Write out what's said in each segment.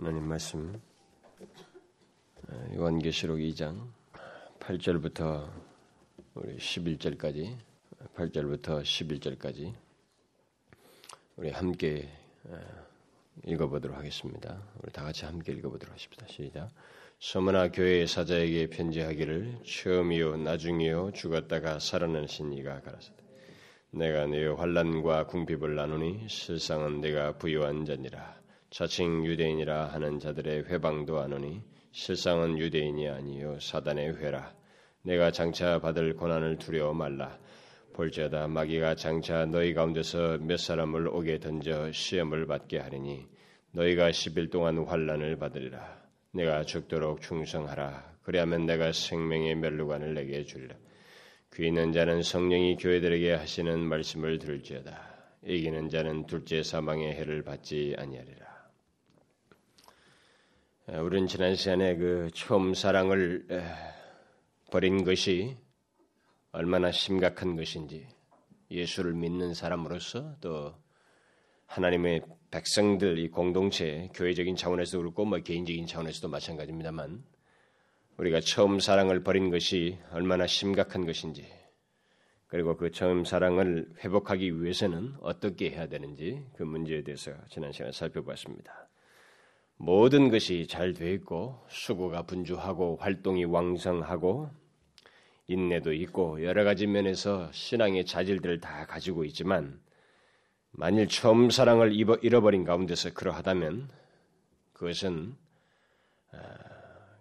하나님 말씀 어, 요한계시록 2장 8절부터 우리 11절까지 8절부터 11절까지 우리 함께 어, 읽어보도록 하겠습니다. 우리 다 같이 함께 읽어보도록 하십시다. 시작. 서머나 교회의 사자에게 편지하기를 처음이요 나중이요 죽었다가 살아나신 이가 가라사대 내가 네의 환란과 궁핍을 나누니 실상은 내가 부유한 자니라 자칭 유대인이라 하는 자들의 회방도 하노니 실상은 유대인이 아니요 사단의 회라. 내가 장차 받을 고난을 두려워 말라. 볼지어다 마귀가 장차 너희 가운데서 몇 사람을 오게 던져 시험을 받게 하리니 너희가 10일 동안 환란을 받으리라. 내가 죽도록 충성하라. 그리하면 내가 생명의 멸루관을 내게 주리라. 귀 있는 자는 성령이 교회들에게 하시는 말씀을 들을지어다. 이기는 자는 둘째 사망의 해를 받지 아니하리라. 우리는 지난 시간에 그 처음 사랑을 버린 것이 얼마나 심각한 것인지 예수를 믿는 사람으로서 또 하나님의 백성들 이 공동체 교회적인 차원에서도 그렇고 뭐 개인적인 차원에서도 마찬가지입니다만 우리가 처음 사랑을 버린 것이 얼마나 심각한 것인지 그리고 그 처음 사랑을 회복하기 위해서는 어떻게 해야 되는지 그 문제에 대해서 지난 시간에 살펴봤습니다. 모든 것이 잘 돼 있고 수고가 분주하고 활동이 왕성하고 인내도 있고 여러 가지 면에서 신앙의 자질들을 다 가지고 있지만 만일 처음 사랑을 잃어버린 가운데서 그러하다면 그것은 아,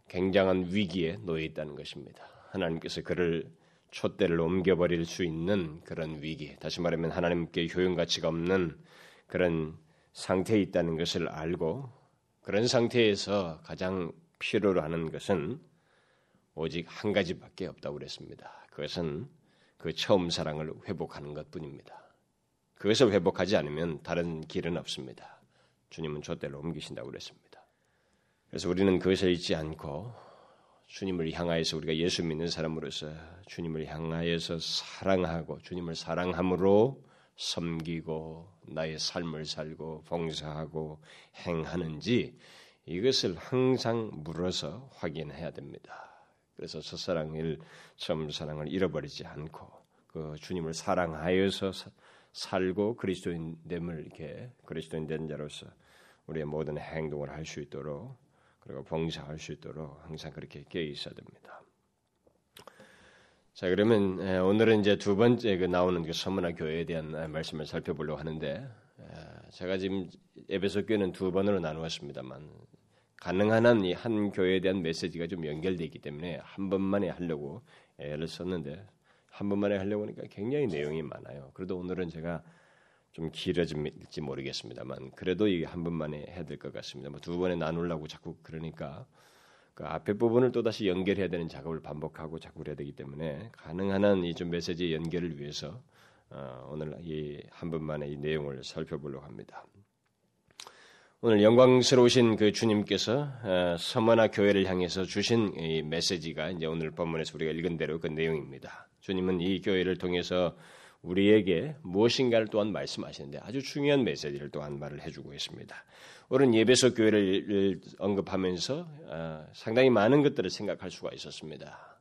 굉장한 위기에 놓여 있다는 것입니다. 하나님께서 그를 촛대를 옮겨버릴 수 있는 그런 위기, 다시 말하면 하나님께 효용 가치가 없는 그런 상태에 있다는 것을 알고 그런 상태에서 가장 필요로 하는 것은 오직 한 가지밖에 없다고 그랬습니다. 그것은 그 처음 사랑을 회복하는 것뿐입니다. 그것을 회복하지 않으면 다른 길은 없습니다. 주님은 저대로 옮기신다고 그랬습니다. 그래서 우리는 그것을 잊지 않고 주님을 향하여서 우리가 예수 믿는 사람으로서 주님을 향하여서 사랑하고 주님을 사랑함으로 섬기고 나의 삶을 살고 봉사하고 행하는지 이것을 항상 물어서 확인해야 됩니다. 그래서 첫사랑을 처음 사랑을 잃어버리지 않고 그 주님을 사랑하여서 살고 그리스도인됨을 이렇게 그리스도인 된 자로서 우리의 모든 행동을 할 수 있도록 그리고 봉사할 수 있도록 항상 그렇게 깨어 있어야 됩니다. 자 그러면 오늘은 이제 두 번째 그 나오는 그 서문화 교회에 대한 말씀을 살펴보려고 하는데 제가 지금 에베소 교회는 두 번으로 나누었습니다만 가능한 한 이 한 교회에 대한 메시지가 좀 연결되어 있기 때문에 한 번만에 하려고 애를 썼는데 한 번만에 하려고 하니까 굉장히 내용이 많아요. 그래도 오늘은 제가 좀 길어질지 모르겠습니다만 그래도 이 한 번만에 해야 될 것 같습니다. 뭐 두 번에 나누려고 자꾸 그러니까 그 앞에 부분을 또 다시 연결해야 되는 작업을 반복하고 자꾸 해야 되기 때문에 가능한 한 이 좀 메시지 연결을 위해서 어, 오늘 이 한 번만에 이 내용을 살펴보려고 합니다. 오늘 영광스러우신 그 주님께서 어, 서머나 교회를 향해서 주신 이 메시지가 이제 오늘 본문에서 우리가 읽은 대로 그 내용입니다. 주님은 이 교회를 통해서 우리에게 무엇인가를 또한 말씀하시는데 아주 중요한 메시지를 또한 말을 해주고 있습니다. 오늘 예배소 교회를 언급하면서 어, 상당히 많은 것들을 생각할 수가 있었습니다.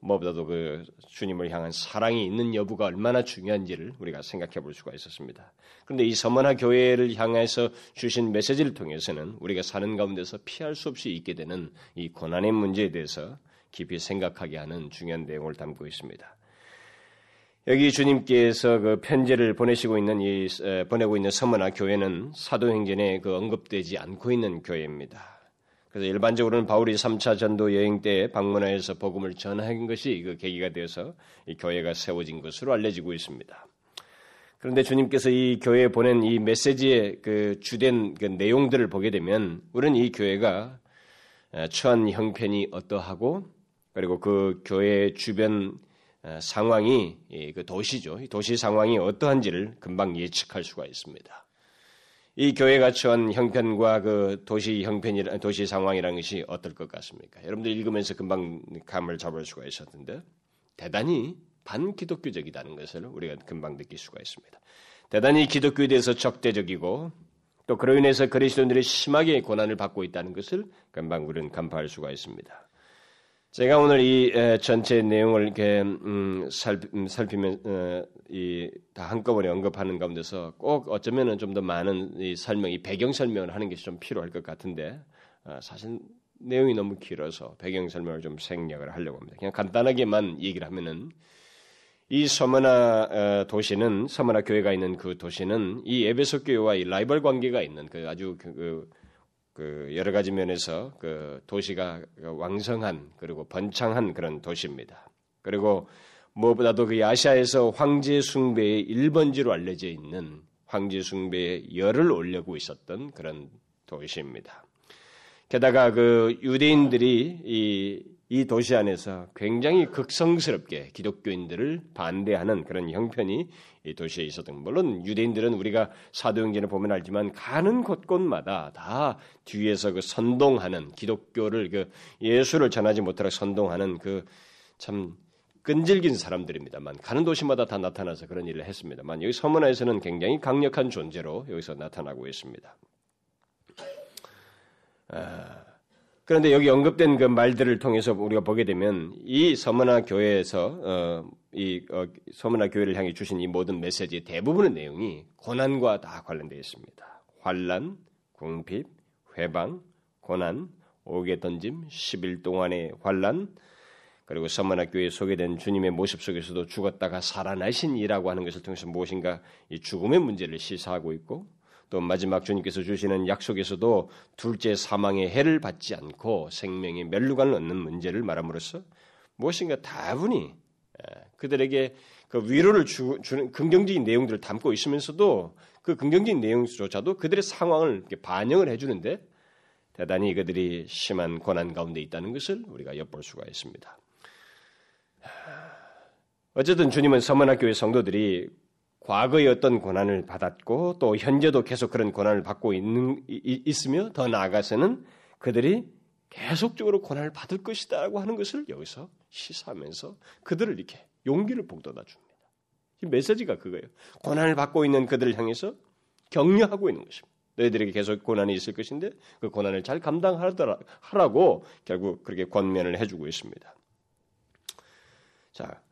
무엇보다도 그 주님을 향한 사랑이 있는 여부가 얼마나 중요한지를 우리가 생각해 볼 수가 있었습니다. 그런데 이 서머나 교회를 향해서 주신 메시지를 통해서는 우리가 사는 가운데서 피할 수 없이 있게 되는 이 고난의 문제에 대해서 깊이 생각하게 하는 중요한 내용을 담고 있습니다. 여기 주님께서 그 편지를 보내시고 있는 이 보내고 있는 서머나 교회는 사도행전에 그 언급되지 않고 있는 교회입니다. 그래서 일반적으로는 바울이 3차 전도 여행 때 방문하여서 복음을 전한 것이 그 계기가 되어서 이 교회가 세워진 것으로 알려지고 있습니다. 그런데 주님께서 이 교회에 보낸 이 메시지의 그 주된 그 내용들을 보게 되면 우리는 이 교회가 처한 형편이 어떠하고 그리고 그 교회 주변 상황이 그 도시죠. 도시 상황이 어떠한지를 금방 예측할 수가 있습니다. 이 교회가 처한 형편과 그 도시 형편이 도시 상황이라는 것이 어떨 것 같습니까? 여러분들 읽으면서 금방 감을 잡을 수가 있었는데 대단히 반기독교적이다는 것을 우리가 금방 느낄 수가 있습니다. 대단히 기독교에 대해서 적대적이고 또또 그로 인해서 그리스도인들이 심하게 고난을 받고 있다는 것을 금방 우리는 간파할 수가 있습니다. 제가 오늘 이 전체 내용을 이렇게 음, 음 살피면 어, 이다 한꺼번에 언급하는 가운데서 꼭 어쩌면은 좀 더 많은 이 설명, 이 배경 설명을 하는 것이 좀 필요할 것 같은데 어, 사실 내용이 너무 길어서 배경 설명을 좀 생략을 하려고 합니다. 그냥 간단하게만 얘기를 하면은 이 서머나 어, 도시는 서머나 교회가 있는 그 도시는 이 에베소 교회와 이 라이벌 관계가 있는 그 아주 그, 그, 그 여러 가지 면에서 그 도시가 왕성한 그리고 번창한 그런 도시입니다. 그리고 무엇보다도 그 아시아에서 황제 숭배의 1번지로 알려져 있는 황제 숭배의 열을 올려고 있었던 그런 도시입니다. 게다가 그 유대인들이 이, 이 도시 안에서 굉장히 극성스럽게 기독교인들을 반대하는 그런 형편이 이 도시에 있었던 물론 유대인들은 우리가 사도행전에 보면 알지만 가는 곳곳마다 다 뒤에서 그 선동하는 기독교를 그 예수를 전하지 못하도록 선동하는 그 참 끈질긴 사람들입니다만 가는 도시마다 다 나타나서 그런 일을 했습니다만 여기 서문화에서는 굉장히 강력한 존재로 여기서 나타나고 있습니다. 아, 그런데 여기 언급된 그 말들을 통해서 우리가 보게 되면 이 서문화 교회에서 어, 이 어, 서문화 교회를 향해 주신 이 모든 메시지의 대부분의 내용이 고난과 다 관련되어 있습니다. 환란, 궁핍, 회방, 고난, 옥에 던짐, 10일 동안의 환란, 그리고 서문학교에 소개된 주님의 모습 속에서도 죽었다가 살아나신 이라고 하는 것을 통해서 무엇인가 이 죽음의 문제를 시사하고 있고 또 마지막 주님께서 주시는 약속에서도 둘째 사망의 해를 받지 않고 생명의 멸류관을 얻는 문제를 말함으로써 무엇인가 다분히 그들에게 그 위로를 주, 는 긍정적인 내용들을 담고 있으면서도 그 긍정적인 내용조차도 그들의 상황을 반영을 해주는데 대단히 그들이 심한 고난 가운데 있다는 것을 우리가 엿볼 수가 있습니다. 어쨌든 주님은 서문학교의 성도들이 과거의 어떤 고난을 받았고 또 현재도 계속 그런 고난을 받고 있는, 있으며 더 나아가서는 그들이 계속적으로 고난을 받을 것이다라고 하는 것을 여기서 시사하면서 그들을 이렇게 용기를 북돋아 줍니다. 이 메시지가 그거예요. 고난을 받고 있는 그들을 향해서 격려하고 있는 것입니다. 너희들에게 계속 고난이 있을 것인데 그 고난을 잘 감당하라고 결국 그렇게 권면을 해주고 있습니다. 자,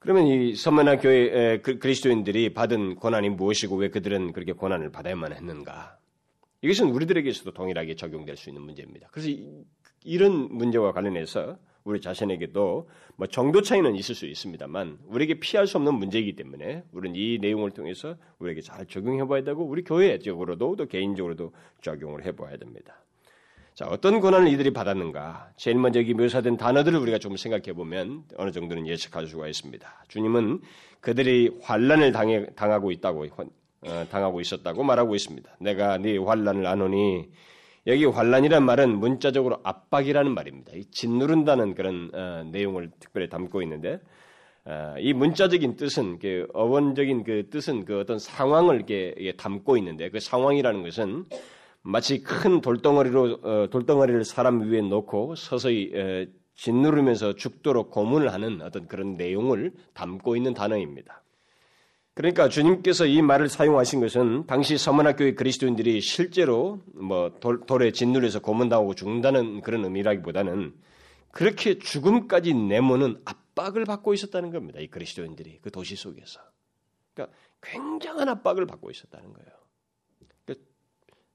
그러면 이 선만한 교회 그, 그리스도인들이 받은 고난이 무엇이고 왜 그들은 그렇게 고난을 받아야만 했는가? 이것은 우리들에게서도 동일하게 적용될 수 있는 문제입니다. 그래서 이, 런 문제와 관련해서 우리 자신에게도 뭐 정도 차이는 있을 수 있습니다만 우리에게 피할 수 없는 문제이기 때문에 우리는 이 내용을 통해서 우리에게 잘 적용해 봐야 되고 우리 교회적으로도 또 개인적으로도 적용을 해 봐야 됩니다. 자, 어떤 고난을 이들이 받았는가? 제일 먼저 여기 묘사된 단어들을 우리가 좀 생각해 보면 어느 정도는 예측할 수가 있습니다. 주님은 그들이 환란을 당해, 당하고 있다고 어, 당하고 있었다고 말하고 있습니다. 내가 네 환란을 아노니 여기 환란이란 말은 문자적으로 압박이라는 말입니다. 짓누른다는 그런 어, 내용을 특별히 담고 있는데 어, 이 문자적인 뜻은 그 어원적인 그 뜻은 그 어떤 상황을 이렇게 담고 있는데 그 상황이라는 것은 마치 큰 돌덩어리로 어, 돌덩어리를 사람 위에 놓고 서서히 에, 짓누르면서 죽도록 고문을 하는 어떤 그런 내용을 담고 있는 단어입니다. 그러니까 주님께서 이 말을 사용하신 것은 당시 서문학교의 그리스도인들이 실제로 뭐 돌, 돌에 짓누려서 고문당하고 죽는다는 그런 의미라기보다는 그렇게 죽음까지 내모는 압박을 받고 있었다는 겁니다. 이 그리스도인들이 그 도시 속에서. 그러니까 굉장한 압박을 받고 있었다는 거예요.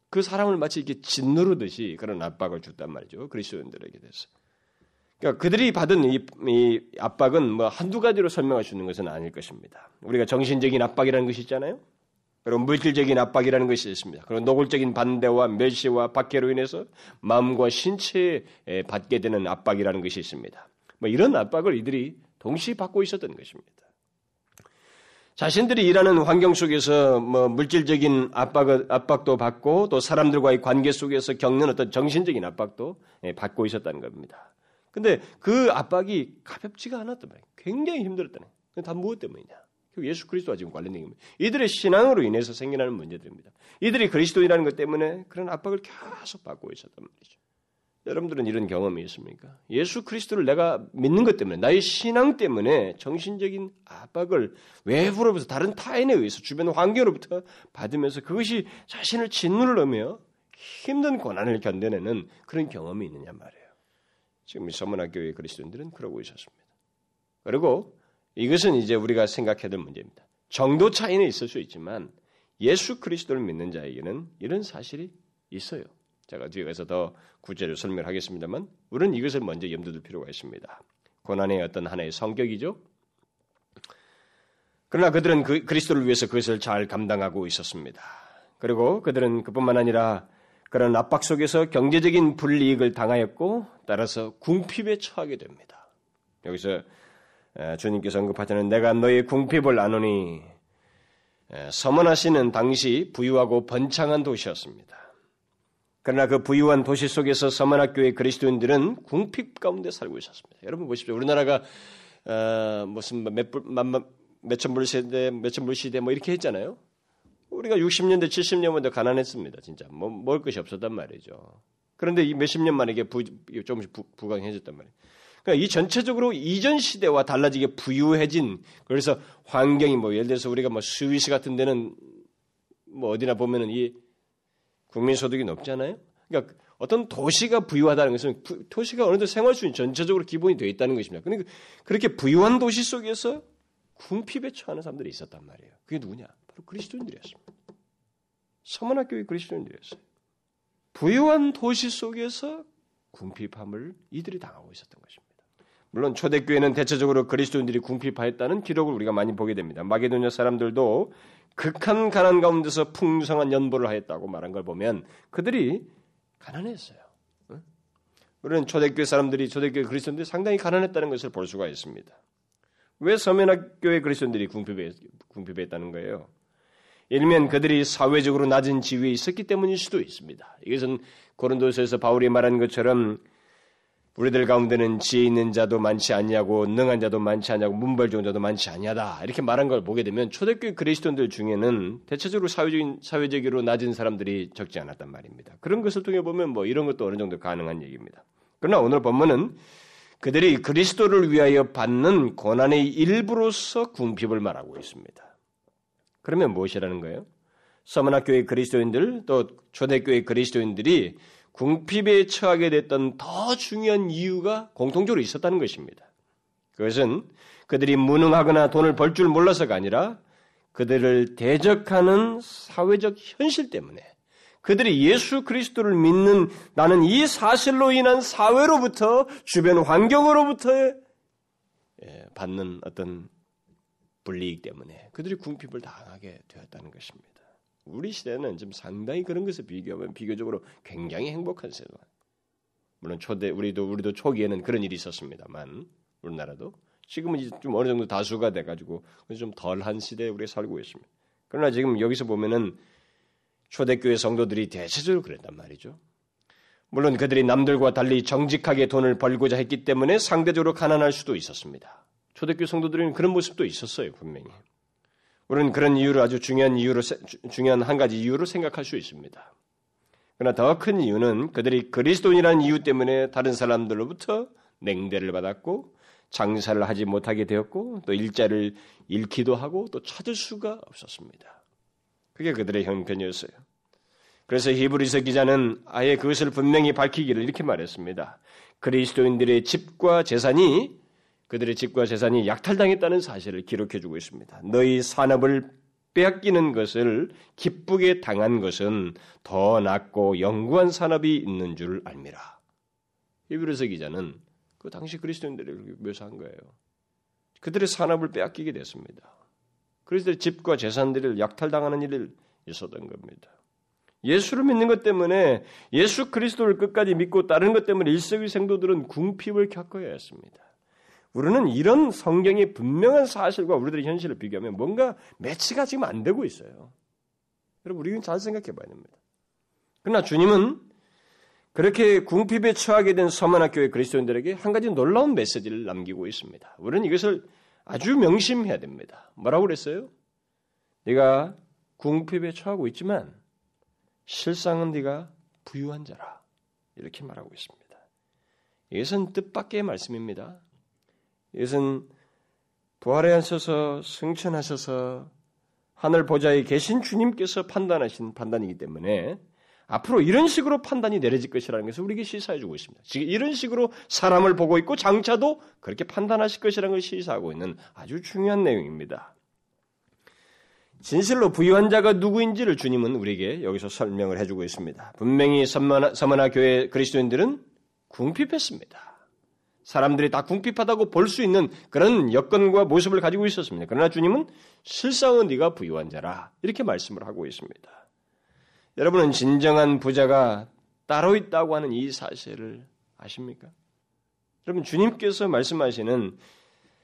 그 사람을 마치 이렇게 짓누르듯이 그런 압박을 줬단 말이죠. 그리스도인들에게 대해서. 그러니까 그들이 받은 이, 이, 압박은 뭐 한두 가지로 설명할 수 있는 것은 아닐 것입니다. 우리가 정신적인 압박이라는 것이 있잖아요. 그리고 물질적인 압박이라는 것이 있습니다. 그리고 노골적인 반대와 멸시와 박해로 인해서 마음과 신체에 받게 되는 압박이라는 것이 있습니다. 뭐 이런 압박을 이들이 동시에 받고 있었던 것입니다. 자신들이 일하는 환경 속에서 뭐 물질적인 압박, 압박도 받고 또 사람들과의 관계 속에서 겪는 어떤 정신적인 압박도 예, 받고 있었다는 겁니다. 근데 그 압박이 가볍지가 않았단 말이에요. 굉장히 힘들었다는 거예요. 다 무엇 때문이냐? 예수 그리스도와 지금 관련된 겁니다. 이들의 신앙으로 인해서 생겨나는 문제들입니다. 이들이 그리스도인이라는 것 때문에 그런 압박을 계속 받고 있었단 말이죠. 여러분들은 이런 경험이 있습니까? 예수 그리스도를 내가 믿는 것 때문에 나의 신앙 때문에 정신적인 압박을 외부로부터 다른 타인에 의해서 주변 환경으로부터 받으면서 그것이 자신을 넣으며 힘든 고난을 견뎌내는 그런 경험이 있느냐 말이에요. 지금 이 서문학교의 그리스도인들은 그러고 있었습니다. 그리고 이것은 이제 우리가 생각해야 될 문제입니다. 정도 차이는 있을 수 있지만 예수 그리스도를 믿는 자에게는 이런 사실이 있어요. 제가 뒤에 가서 더 구체적으로 설명하겠습니다만 우리는 이것을 먼저 염두에 둘 필요가 있습니다. 고난의 어떤 하나의 성격이죠. 그러나 그들은 그, 그리스도를 위해서 그것을 잘 감당하고 있었습니다. 그리고 그들은 그뿐만 아니라 그런 압박 속에서 경제적인 불이익을 당하였고 따라서 궁핍에 처하게 됩니다. 여기서 주님께서 언급하자는 내가 너의 궁핍을 아노니 서머나시는 당시 부유하고 번창한 도시였습니다. 그러나 그 부유한 도시 속에서 서머나교의 그리스도인들은 궁핍 가운데 살고 있었습니다. 여러분 보십시오. 우리나라가 어, 무슨 몇, 몇천 불 시대, 몇천 불 시대 뭐 이렇게 했잖아요. 우리가 60년대, 70년대 가난했습니다. 진짜 뭐 먹을 것이 없었단 말이죠. 그런데 이 몇십 년 만에 이게 부, 조금씩 부, 부강해졌단 말이에요. 그러니까 이 전체적으로 이전 시대와 달라지게 부유해진 그래서 환경이 뭐 예를 들어서 우리가 뭐 스위스 같은 데는 뭐 어디나 보면은 이 국민 소득이 높잖아요. 그러니까 어떤 도시가 부유하다는 것은 부, 도시가 어느 정도 생활 수준 전체적으로 기본이 되어 있다는 것입니다. 그러니까 그렇게 부유한 도시 속에서 궁핍에 처하는 사람들이 있었단 말이에요. 그게 누구냐? 그리스도인들이었습니다. 서문학교의 그리스도인들이었어요. 부유한 도시 속에서 궁핍함을 이들이 당하고 있었던 것입니다. 물론 초대교회는 대체적으로 그리스도인들이 궁핍하였다는 기록을 우리가 많이 보게 됩니다. 마게도냐 사람들도 극한 가난 가운데서 풍성한 연보를 하였다고 말한 걸 보면 그들이 가난했어요. 우리는 초대교회 사람들이 초대교회 그리스도인들이 상당히 가난했다는 것을 볼 수가 있습니다. 왜 서면학교의 그리스도인들이 궁핍했다는 거예요? 일면 그들이 사회적으로 낮은 지위에 있었기 때문일 수도 있습니다. 이것은 고린도서에서 바울이 말한 것처럼 우리들 가운데는 지혜 있는 자도 많지 않냐고 능한 자도 많지 않냐고 문벌 좋은 자도 많지 않냐다 이렇게 말한 걸 보게 되면 초대교회 그리스도인들 중에는 대체적으로 사회적인 사회적으로 낮은 사람들이 적지 않았단 말입니다. 그런 것을 통해 보면 뭐 이런 것도 어느 정도 가능한 얘기입니다. 그러나 오늘 본문은 그들이 그리스도를 위하여 받는 고난의 일부로서 궁핍을 말하고 있습니다. 그러면 무엇이라는 거예요? 서문학교의 그리스도인들 또 초대교회 그리스도인들이 궁핍에 처하게 됐던 더 중요한 이유가 공통적으로 있었다는 것입니다. 그것은 그들이 무능하거나 돈을 벌 줄 몰라서가 아니라 그들을 대적하는 사회적 현실 때문에 그들이 예수 그리스도를 믿는 나는 이 사실로 인한 사회로부터 주변 환경으로부터 예, 받는 어떤 불이익 때문에 그들이 궁핍을 당하게 되었다는 것입니다. 우리 시대는 좀 상당히 그런 것에 비교하면 비교적으로 굉장히 행복한 세대. 물론 초대 우리도 우리도 초기에는 그런 일이 있었습니다만 우리나라도 지금은 이제 좀 어느 정도 다수가 돼가지고 좀 덜한 시대에 우리가 살고 있습니다. 그러나 지금 여기서 보면은 초대교회 성도들이 대체적으로 그랬단 말이죠. 물론 그들이 남들과 달리 정직하게 돈을 벌고자 했기 때문에 상대적으로 가난할 수도 있었습니다. 초대교회 성도들은 그런 모습도 있었어요, 분명히. 우리는 그런 이유를 아주 중요한 이유로 중요한 한 가지 이유로 생각할 수 있습니다. 그러나 더 큰 이유는 그들이 그리스도인이라는 이유 때문에 다른 사람들로부터 냉대를 받았고 장사를 하지 못하게 되었고 또 일자를 잃기도 하고 또 찾을 수가 없었습니다. 그게 그들의 형편이었어요. 그래서 히브리서 기자는 아예 그것을 분명히 밝히기를 이렇게 말했습니다. 그리스도인들의 집과 재산이 그들의 집과 재산이 약탈당했다는 사실을 기록해주고 있습니다. 너희 산업을 빼앗기는 것을 기쁘게 당한 것은 더 낫고 영구한 산업이 있는 줄 알미라. 히브리서 기자는 그 당시 그리스도인들을 묘사한 거예요. 그들의 산업을 빼앗기게 됐습니다. 그리스도의 집과 재산들을 약탈당하는 일이 있었던 겁니다. 예수를 믿는 것 때문에 예수 그리스도를 끝까지 믿고 따르는 것 때문에 일세기 생도들은 궁핍을 겪어야 했습니다. 우리는 이런 성경의 분명한 사실과 우리들의 현실을 비교하면 뭔가 매치가 지금 안 되고 있어요. 여러분, 우리는 잘 생각해 봐야 됩니다. 그러나 주님은 그렇게 궁핍에 처하게 된 서만학교의 그리스도인들에게 한 가지 놀라운 메시지를 남기고 있습니다. 우리는 이것을 아주 명심해야 됩니다. 뭐라고 그랬어요? 네가 궁핍에 처하고 있지만 실상은 네가 부유한 자라. 이렇게 말하고 있습니다. 이것은 뜻밖의 말씀입니다. 이것은 부활에 하셔서 승천하셔서 하늘 보좌에 계신 주님께서 판단하신 판단이기 때문에 앞으로 이런 식으로 판단이 내려질 것이라는 것을 우리에게 시사해 주고 있습니다. 지금 이런 식으로 사람을 보고 있고 장차도 그렇게 판단하실 것이라는 것을 시사하고 있는 아주 중요한 내용입니다. 진실로 부유한 자가 누구인지를 주님은 우리에게 여기서 설명을 해주고 있습니다. 분명히 서머나, 서머나 교회 그리스도인들은 궁핍했습니다. 사람들이 다 궁핍하다고 볼 수 있는 그런 여건과 모습을 가지고 있었습니다. 그러나 주님은 실상은 네가 부유한 자라 이렇게 말씀을 하고 있습니다. 여러분은 진정한 부자가 따로 있다고 하는 이 사실을 아십니까? 여러분 주님께서 말씀하시는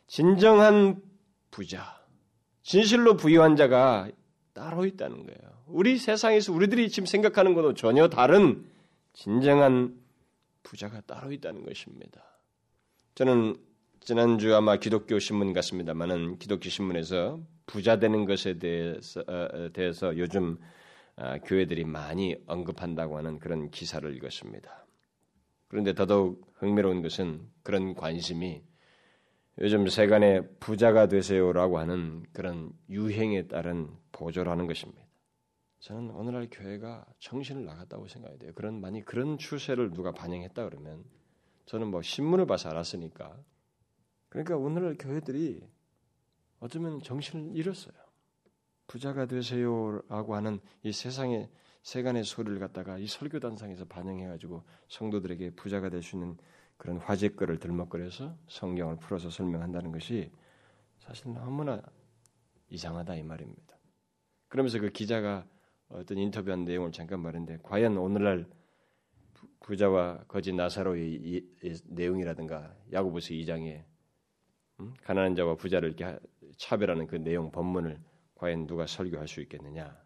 진정한 부자, 진실로 부유한 자가 따로 있다는 거예요. 우리 세상에서 우리들이 지금 생각하는 것도 전혀 다른 진정한 부자가 따로 있다는 것입니다. 저는 지난주 아마 기독교 신문 같습니다만은 기독교 신문에서 부자 되는 것에 대해서, 어, 대해서 요즘 아, 교회들이 많이 언급한다고 하는 그런 기사를 읽었습니다. 그런데 더더욱 흥미로운 것은 그런 관심이 요즘 세간에 부자가 되세요라고 하는 그런 유행에 따른 보조라는 것입니다. 저는 오늘날 교회가 정신을 나갔다고 생각이 돼요. 그런 많이 그런 추세를 누가 반영했다 그러면 저는 뭐 신문을 봐서 알았으니까. 그러니까 오늘날 교회들이 어쩌면 정신을 잃었어요. 부자가 되세요라고 하는 이 세상의 세간의 소리를 갖다가 이 설교 단상에서 반영해가지고 성도들에게 부자가 될 수 있는 그런 화제거를 들먹거려서 성경을 풀어서 설명한다는 것이 사실 너무나 이상하다 이 말입니다. 그러면서 그 기자가 어떤 인터뷰한 내용을 잠깐 말했는데 과연 오늘날 부자와 거짓 나사로의 이, 이, 내용이라든가 야고보서 2장에 음? 가난한 자와 부자를 이렇게 차별하는 그 내용 본문을 과연 누가 설교할 수 있겠느냐?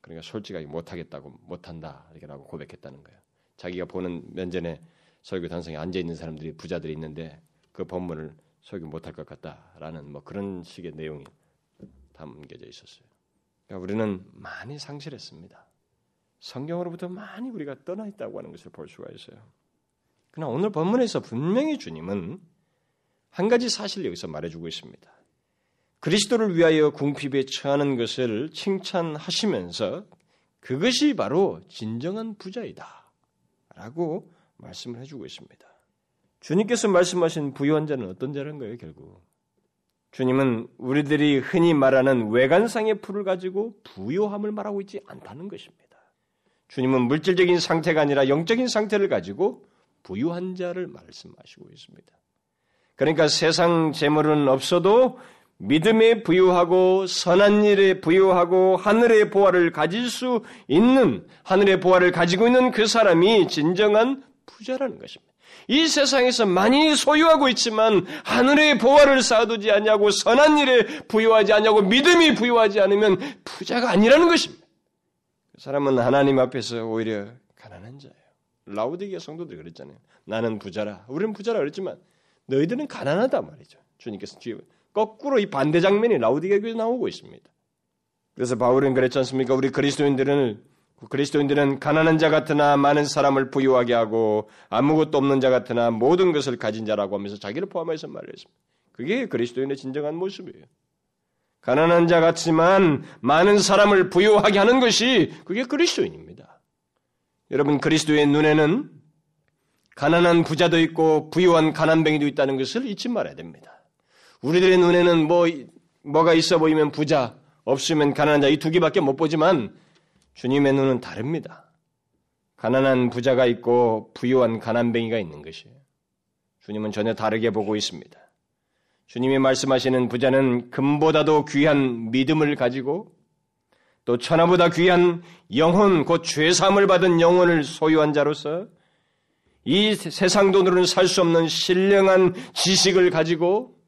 그러니까 솔직하게 못하겠다고 못한다 이렇게라고 고백했다는 거예요. 자기가 보는 면전에 설교 단상에 앉아 있는 사람들이 부자들이 있는데 그 본문을 설교 못할 것 같다라는 뭐 그런 식의 내용이 담겨져 있었어요. 그러니까 우리는 많이 상실했습니다. 성경으로부터 많이 우리가 떠나 있다고 하는 것을 볼 수가 있어요. 그러나 오늘 본문에서 분명히 주님은 한 가지 사실을 여기서 말해주고 있습니다. 그리스도를 위하여 궁핍에 처하는 것을 칭찬하시면서 그것이 바로 진정한 부자이다. 라고 말씀을 해주고 있습니다. 주님께서 말씀하신 부유한 자는 어떤 자라는 거예요, 결국? 주님은 우리들이 흔히 말하는 외관상의 풀을 가지고 부유함을 말하고 있지 않다는 것입니다. 주님은 물질적인 상태가 아니라 영적인 상태를 가지고 부유한 자를 말씀하시고 있습니다. 그러니까 세상 재물은 없어도 믿음에 부유하고 선한 일에 부유하고 하늘의 보화를 가질 수 있는 하늘의 보화를 가지고 있는 그 사람이 진정한 부자라는 것입니다. 이 세상에서 많이 소유하고 있지만 하늘의 보화를 쌓아두지 않냐고 선한 일에 부유하지 않냐고 믿음이 부유하지 않으면 부자가 아니라는 것입니다. 그 사람은 하나님 앞에서 오히려 가난한 자예요. 라우디게 성도들이 그랬잖아요. 나는 부자라. 우리는 부자라 그랬지만 너희들은 가난하다 말이죠. 주님께서 뒤에 거꾸로 이 반대 장면이 라우디게 교에 나오고 있습니다. 그래서 바울은 그랬지 않습니까? 우리 그리스도인들은 그리스도인들은 가난한 자 같으나 많은 사람을 부유하게 하고 아무것도 없는 자 같으나 모든 것을 가진 자라고 하면서 자기를 포함해서 말했습니다. 그게 그리스도인의 진정한 모습이에요. 가난한 자 같지만 많은 사람을 부유하게 하는 것이 그게 그리스도인입니다. 여러분 그리스도의 눈에는 가난한 부자도 있고 부유한 가난뱅이도 있다는 것을 잊지 말아야 됩니다. 우리들의 눈에는 뭐 뭐가 있어 보이면 부자, 없으면 가난한 자 이 두 개밖에 못 보지만 주님의 눈은 다릅니다. 가난한 부자가 있고 부유한 가난뱅이가 있는 것이에요. 주님은 전혀 다르게 보고 있습니다. 주님이 말씀하시는 부자는 금보다도 귀한 믿음을 가지고 또 천하보다 귀한 영혼, 곧 죄사함을 받은 영혼을 소유한 자로서 이 세상 돈으로는 살 수 없는 신령한 지식을 가지고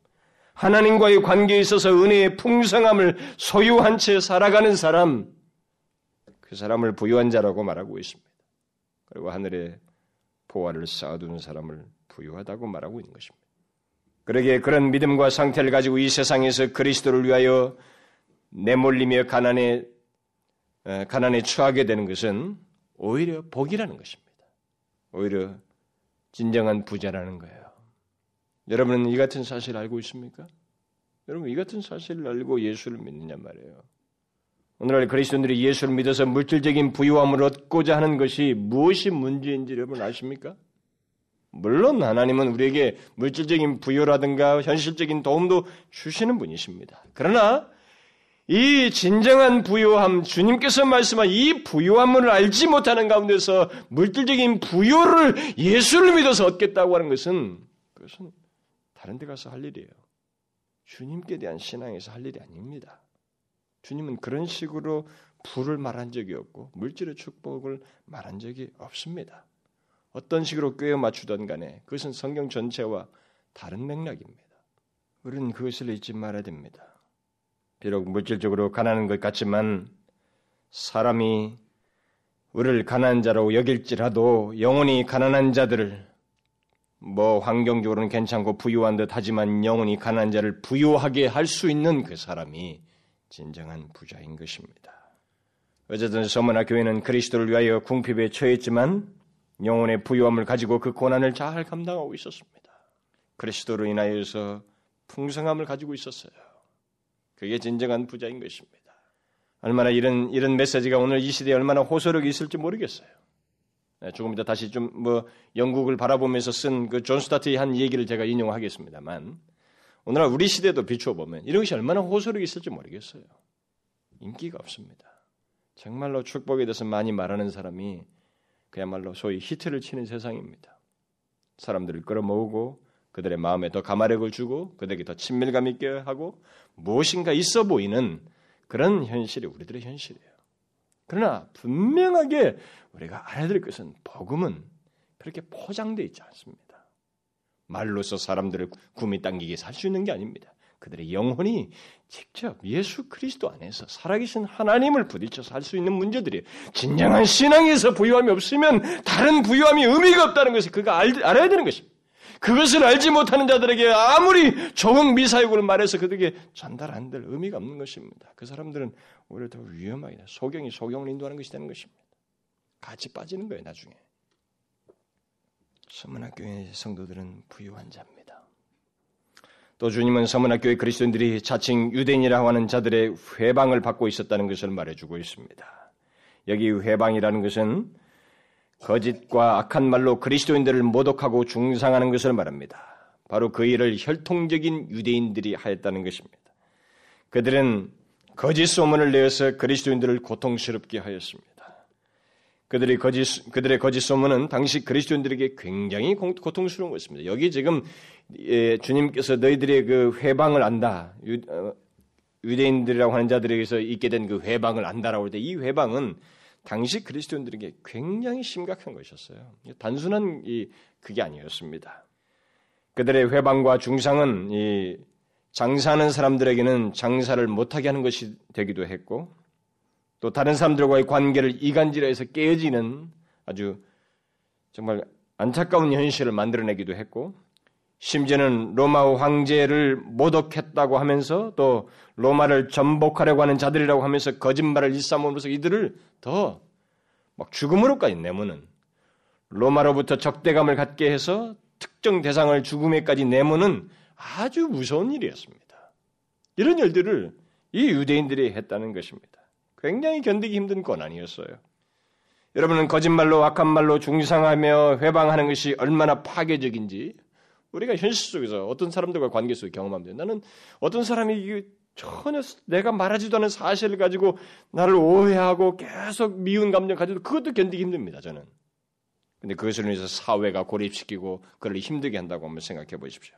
하나님과의 관계에 있어서 은혜의 풍성함을 소유한 채 살아가는 사람, 그 사람을 부유한 자라고 말하고 있습니다. 그리고 하늘에 보화를 쌓아두는 사람을 부유하다고 말하고 있는 것입니다. 그러기에 그런 믿음과 상태를 가지고 이 세상에서 그리스도를 위하여 내몰리며 가난에 가난에 처하게 되는 것은 오히려 복이라는 것입니다. 오히려 진정한 부자라는 거예요. 여러분은 이 같은 사실을 알고 있습니까? 여러분 이 같은 사실을 알고 예수를 믿느냐 말이에요. 오늘날 그리스도인들이 예수를 믿어서 물질적인 부유함을 얻고자 하는 것이 무엇이 문제인지 여러분 아십니까? 물론 하나님은 우리에게 물질적인 부여라든가 현실적인 도움도 주시는 분이십니다. 그러나 이 진정한 부요함, 주님께서 말씀한 이 부요함을 알지 못하는 가운데서 물질적인 부요를 예수를 믿어서 얻겠다고 하는 것은 그것은 다른 데 가서 할 일이에요. 주님께 대한 신앙에서 할 일이 아닙니다. 주님은 그런 식으로 부를 말한 적이 없고 물질의 축복을 말한 적이 없습니다. 어떤 식으로 꿰어 맞추던 간에 그것은 성경 전체와 다른 맥락입니다. 우리는 그것을 잊지 말아야 됩니다. 비록 물질적으로 가난한 것 같지만 사람이 우리를 가난한 자로 여길지라도 영원히 가난한 자들을 뭐 환경적으로는 괜찮고 부유한 듯 하지만 영원히 가난한 자를 부유하게 할 수 있는 그 사람이 진정한 부자인 것입니다. 어쨌든 서머나 교회는 그리스도를 위하여 궁핍에 처했지만 영혼의 부유함을 가지고 그 고난을 잘 감당하고 있었습니다. 그리스도로 인하여서 풍성함을 가지고 있었어요. 그게 진정한 부자인 것입니다. 얼마나 이런 이런 메시지가 오늘 이 시대에 얼마나 호소력이 있을지 모르겠어요. 네, 조금 이따 다시 좀 뭐 영국을 바라보면서 쓴 그 존 스타트의 한 얘기를 제가 인용하겠습니다만 오늘날 우리 시대도 비추어 보면 이런 것이 얼마나 호소력이 있을지 모르겠어요. 인기가 없습니다. 정말로 축복에 대해서 많이 말하는 사람이 그야말로 소위 히트를 치는 세상입니다. 사람들을 끌어모으고 그들의 마음에 더 가마력을 주고 그들에게 더 친밀감 있게 하고 무엇인가 있어 보이는 그런 현실이 우리들의 현실이에요. 그러나 분명하게 우리가 알아야 될 것은 복음은 그렇게 포장되어 있지 않습니다. 말로서 사람들을 구미 당기게 살 수 있는 게 아닙니다. 그들의 영혼이 직접 예수 그리스도 안에서 살아계신 하나님을 부딪혀 살수 있는 문제들이 진정한 신앙에서 부유함이 없으면 다른 부유함이 의미가 없다는 것을 그가 알, 알아야 되는 것입니다. 그것을 알지 못하는 자들에게 아무리 좋은 미사역을 말해서 그들에게 전달 한들 의미가 없는 것입니다. 그 사람들은 오히려 더 위험하게 소경이 소경을 인도하는 것이 되는 것입니다. 같이 빠지는 거예요, 나중에. 서문학교의 성도들은 부유한 자입니다. 또 주님은 서문학교의 그리스도인들이 자칭 유대인이라고 하는 자들의 회방을 받고 있었다는 것을 말해주고 있습니다. 여기 회방이라는 것은 거짓과 악한 말로 그리스도인들을 모독하고 중상하는 것을 말합니다. 바로 그 일을 혈통적인 유대인들이 하였다는 것입니다. 그들은 거짓 소문을 내어서 그리스도인들을 고통스럽게 하였습니다. 그들의 거짓, 그들의 거짓 소문은 당시 그리스도인들에게 굉장히 고통스러운 것입니다. 여기 지금 예, 주님께서 너희들의 그 회방을 안다. 유, 어, 유대인들이라고 하는 자들에게서 있게 된 그 회방을 안다라고 할 때 이 회방은 당시 그리스도인들에게 굉장히 심각한 것이었어요. 단순한 이 그게 아니었습니다. 그들의 회방과 중상은 이 장사하는 사람들에게는 장사를 못하게 하는 것이 되기도 했고 또 다른 사람들과의 관계를 이간질해서 깨어지는 아주 정말 안타까운 현실을 만들어내기도 했고 심지어는 로마 황제를 모독했다고 하면서 또 로마를 전복하려고 하는 자들이라고 하면서 거짓말을 일삼으로써 이들을 더 막 죽음으로까지 내모는 로마로부터 적대감을 갖게 해서 특정 대상을 죽음에까지 내모는 아주 무서운 일이었습니다. 이런 일들을 이 유대인들이 했다는 것입니다. 굉장히 견디기 힘든 권한이었어요. 여러분은 거짓말로 악한 말로 중상하며 회방하는 것이 얼마나 파괴적인지 우리가 현실 속에서 어떤 사람들과 관계 속에 경험하면 나는 어떤 사람이 전혀 내가 말하지도 않은 사실을 가지고 나를 오해하고 계속 미운 감정 가지고 그것도 견디기 힘듭니다. 저는. 근데 그것을 위해서 사회가 고립시키고 그를 힘들게 한다고 한번 생각해 보십시오.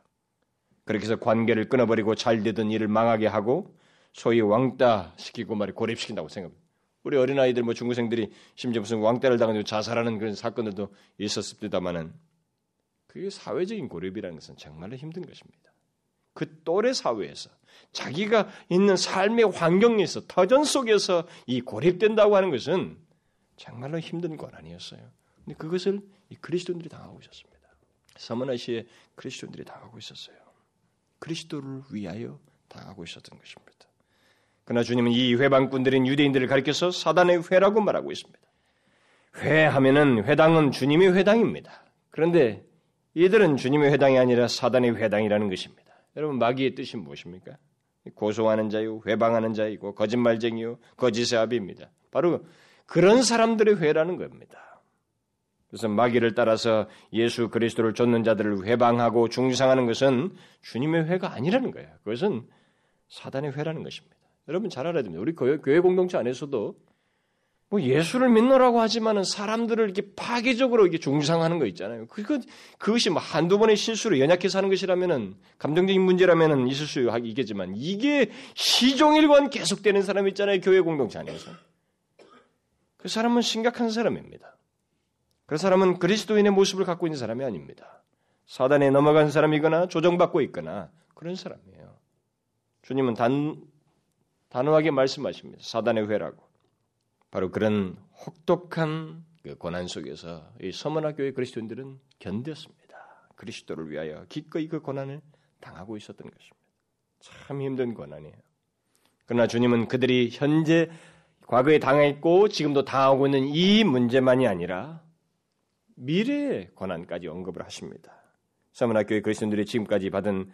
그렇게 해서 관계를 끊어버리고 잘 되던 일을 망하게 하고 소위 왕따 시키고 말이 고립시킨다고 생각합니다. 우리 어린아이들 뭐 중고생들이 심지어 무슨 왕따를 당하고 자살하는 그런 사건들도 있었습니다만은 그게 사회적인 고립이라는 것은 정말로 힘든 것입니다. 그 또래 사회에서 자기가 있는 삶의 환경에서 터전 속에서 이 고립된다고 하는 것은 정말로 힘든 권한이었어요. 근데 그것을 이 그리스도인들이 당하고 있었습니다. 서머나시에 그리스도인들이 당하고 있었어요. 그리스도를 위하여 당하고 있었던 것입니다. 그러나 주님은 이 회방꾼들인 유대인들을 가리켜서 사단의 회라고 말하고 있습니다. 회하면은 회당은 주님의 회당입니다. 그런데 이들은 주님의 회당이 아니라 사단의 회당이라는 것입니다. 여러분 마귀의 뜻이 무엇입니까? 고소하는 자요, 회방하는 자이고 거짓말쟁이요, 거짓의 아비입니다. 바로 그런 사람들의 회라는 겁니다. 그래서 마귀를 따라서 예수 그리스도를 쫓는 자들을 회방하고 중상하는 것은 주님의 회가 아니라는 거예요. 그것은 사단의 회라는 것입니다. 여러분 잘 알아야 됩니다. 우리 교회 공동체 안에서도 뭐 예수를 믿노라고 하지만은 사람들을 이렇게 파괴적으로 이렇게 중상하는 거 있잖아요. 그것 그것이 뭐 한두 번의 실수로 연약해서 하는 것이라면은 감정적인 문제라면은 있을 수 있겠지만 이게 시종일관 계속되는 사람 있잖아요. 교회 공동체 안에서. 그 사람은 심각한 사람입니다. 그 사람은 그리스도인의 모습을 갖고 있는 사람이 아닙니다. 사단에 넘어간 사람이거나 조정받고 있거나 그런 사람이에요. 주님은 단 단호하게 말씀하십니다. 사단의 회라고. 바로 그런 혹독한 그 고난 속에서 이 교회 그리스도인들은 견뎠습니다. 그리스도를 위하여 기꺼이 그 고난을 당하고 있었던 것입니다. 참 힘든 고난이에요. 그러나 주님은 그들이 현재 과거에 당했고 지금도 당하고 있는 이 문제만이 아니라 미래의 고난까지 언급을 하십니다. 교회 그리스도인들이 지금까지 받은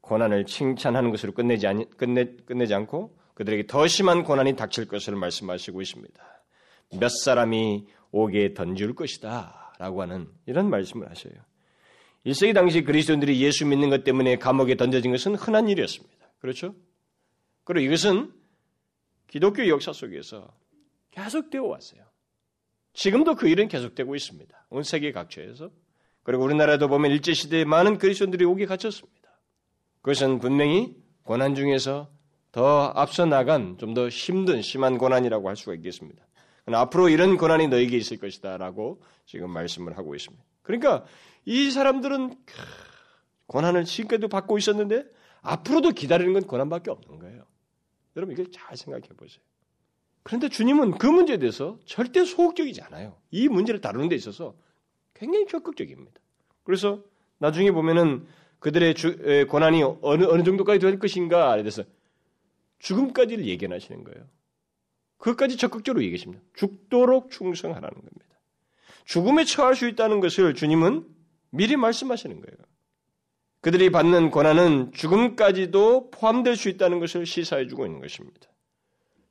고난을 칭찬하는 것으로 끝내지, 아니, 끝내, 끝내지 않고 그들에게 더 심한 고난이 닥칠 것을 말씀하시고 있습니다. 몇 사람이 옥에 던질 것이다. 라고 하는 이런 말씀을 하셔요. 1세기 당시 그리스도인들이 예수 믿는 것 때문에 감옥에 던져진 것은 흔한 일이었습니다. 그렇죠? 그리고 이것은 기독교 역사 속에서 계속되어 왔어요. 지금도 그 일은 계속되고 있습니다. 온 세계 각처에서. 그리고 우리나라도 보면 일제시대에 많은 그리스도인들이 옥에 갇혔습니다. 그것은 분명히 고난 중에서 더 앞서 나간 좀 더 힘든 심한 고난이라고 할 수가 있겠습니다. 앞으로 이런 고난이 너에게 있을 것이다 라고 지금 말씀을 하고 있습니다. 그러니까 이 사람들은 고난을 지금까지도 받고 있었는데 앞으로도 기다리는 건 고난밖에 없는 거예요. 여러분 이걸 잘 생각해 보세요. 그런데 주님은 그 문제에 대해서 절대 소극적이지 않아요. 이 문제를 다루는 데 있어서 굉장히 적극적입니다. 그래서 나중에 보면은 그들의 주, 에, 고난이 어느, 어느 정도까지 될 것인가에 대해서 죽음까지를 예견하시는 거예요. 그것까지 적극적으로 얘기하십니다. 죽도록 충성하라는 겁니다. 죽음에 처할 수 있다는 것을 주님은 미리 말씀하시는 거예요. 그들이 받는 고난은 죽음까지도 포함될 수 있다는 것을 시사해 주고 있는 것입니다.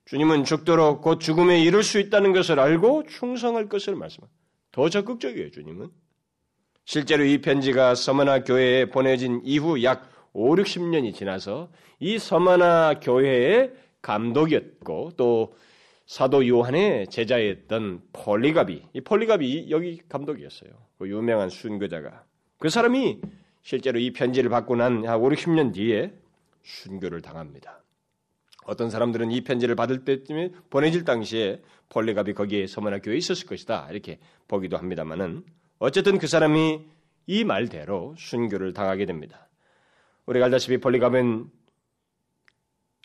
주님은 죽도록 곧 죽음에 이를 수 있다는 것을 알고 충성할 것을 말씀합니다. 더 적극적이에요, 주님은. 실제로 이 편지가 서머나 교회에 보내진 이후 약 5, 60년이 지나서 이 서머나 교회의 감독이었고 또 사도 요한의 제자였던 폴리갑이, 이 폴리갑이 여기 감독이었어요. 그 유명한 순교자가 그 사람이 실제로 이 편지를 받고 난 5, 60년 뒤에 순교를 당합니다. 어떤 사람들은 이 편지를 받을 때쯤에 보내질 당시에 폴리갑이 거기에 서머나 교회에 있었을 것이다 이렇게 보기도 합니다만은 어쨌든 그 사람이 이 말대로 순교를 당하게 됩니다. 우리가 알다시피 폴리갑은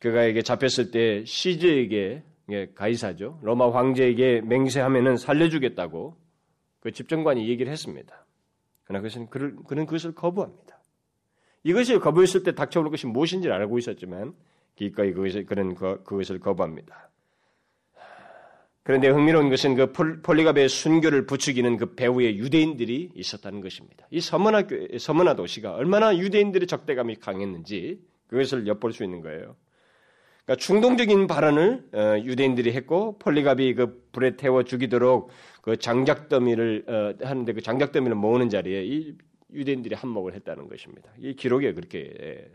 그가에게 잡혔을 때 시즈에게 가이사죠 로마 황제에게 맹세하면은 살려주겠다고 그 집정관이 얘기를 했습니다. 그러나 그것은 그를, 그는 그것을 거부합니다. 이것이 거부했을 때 닥쳐올 것이 무엇인지 알고 있었지만 기꺼이 그것을 그는 그, 그것을 거부합니다. 그런데 흥미로운 것은 그 폴리갑의 순교를 부추기는 그 배후에 유대인들이 있었다는 것입니다. 이 서머나 서머나 도시가 얼마나 유대인들의 적대감이 강했는지 그것을 엿볼 수 있는 거예요. 그러니까 충동적인 발언을 어, 유대인들이 했고 폴리갑이 그 불에 태워 죽이도록 그 장작 더미를 어, 하는데 그 장작 더미를 모으는 자리에 이 유대인들이 한몫을 했다는 것입니다. 이 기록에 그렇게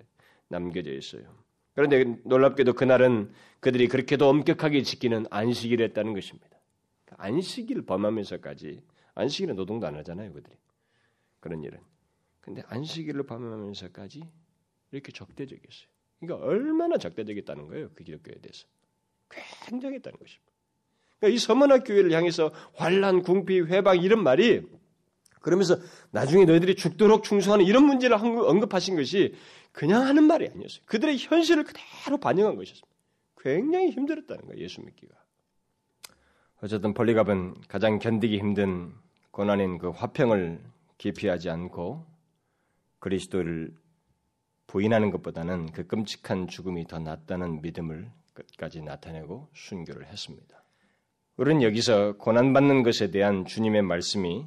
남겨져 있어요. 그런데 놀랍게도 그날은 그들이 그렇게도 엄격하게 지키는 안식일을 했다는 것입니다. 안식일을 범하면서까지 안식일은 노동도 안 하잖아요, 그들이. 그런 일은. 근데 안식일을 범하면서까지 이렇게 적대적이었어요. 그러니까 얼마나 적대적이었다는 거예요, 그 기독교에 대해서. 굉장했다는 것입니다. 그러니까 이 서머나 교회를 향해서 환란, 궁피, 회방 이런 말이 그러면서 나중에 너희들이 죽도록 충성하는 이런 문제를 언급하신 것이 그냥 하는 말이 아니었어요. 그들의 현실을 그대로 반영한 것이었습니다. 굉장히 힘들었다는 거예요. 예수 믿기가. 어쨌든 폴리갑은 가장 견디기 힘든 고난인 그 화평을 기피하지 않고 그리스도를 부인하는 것보다는 그 끔찍한 죽음이 더 낫다는 믿음을 끝까지 나타내고 순교를 했습니다. 우리는 여기서 고난받는 것에 대한 주님의 말씀이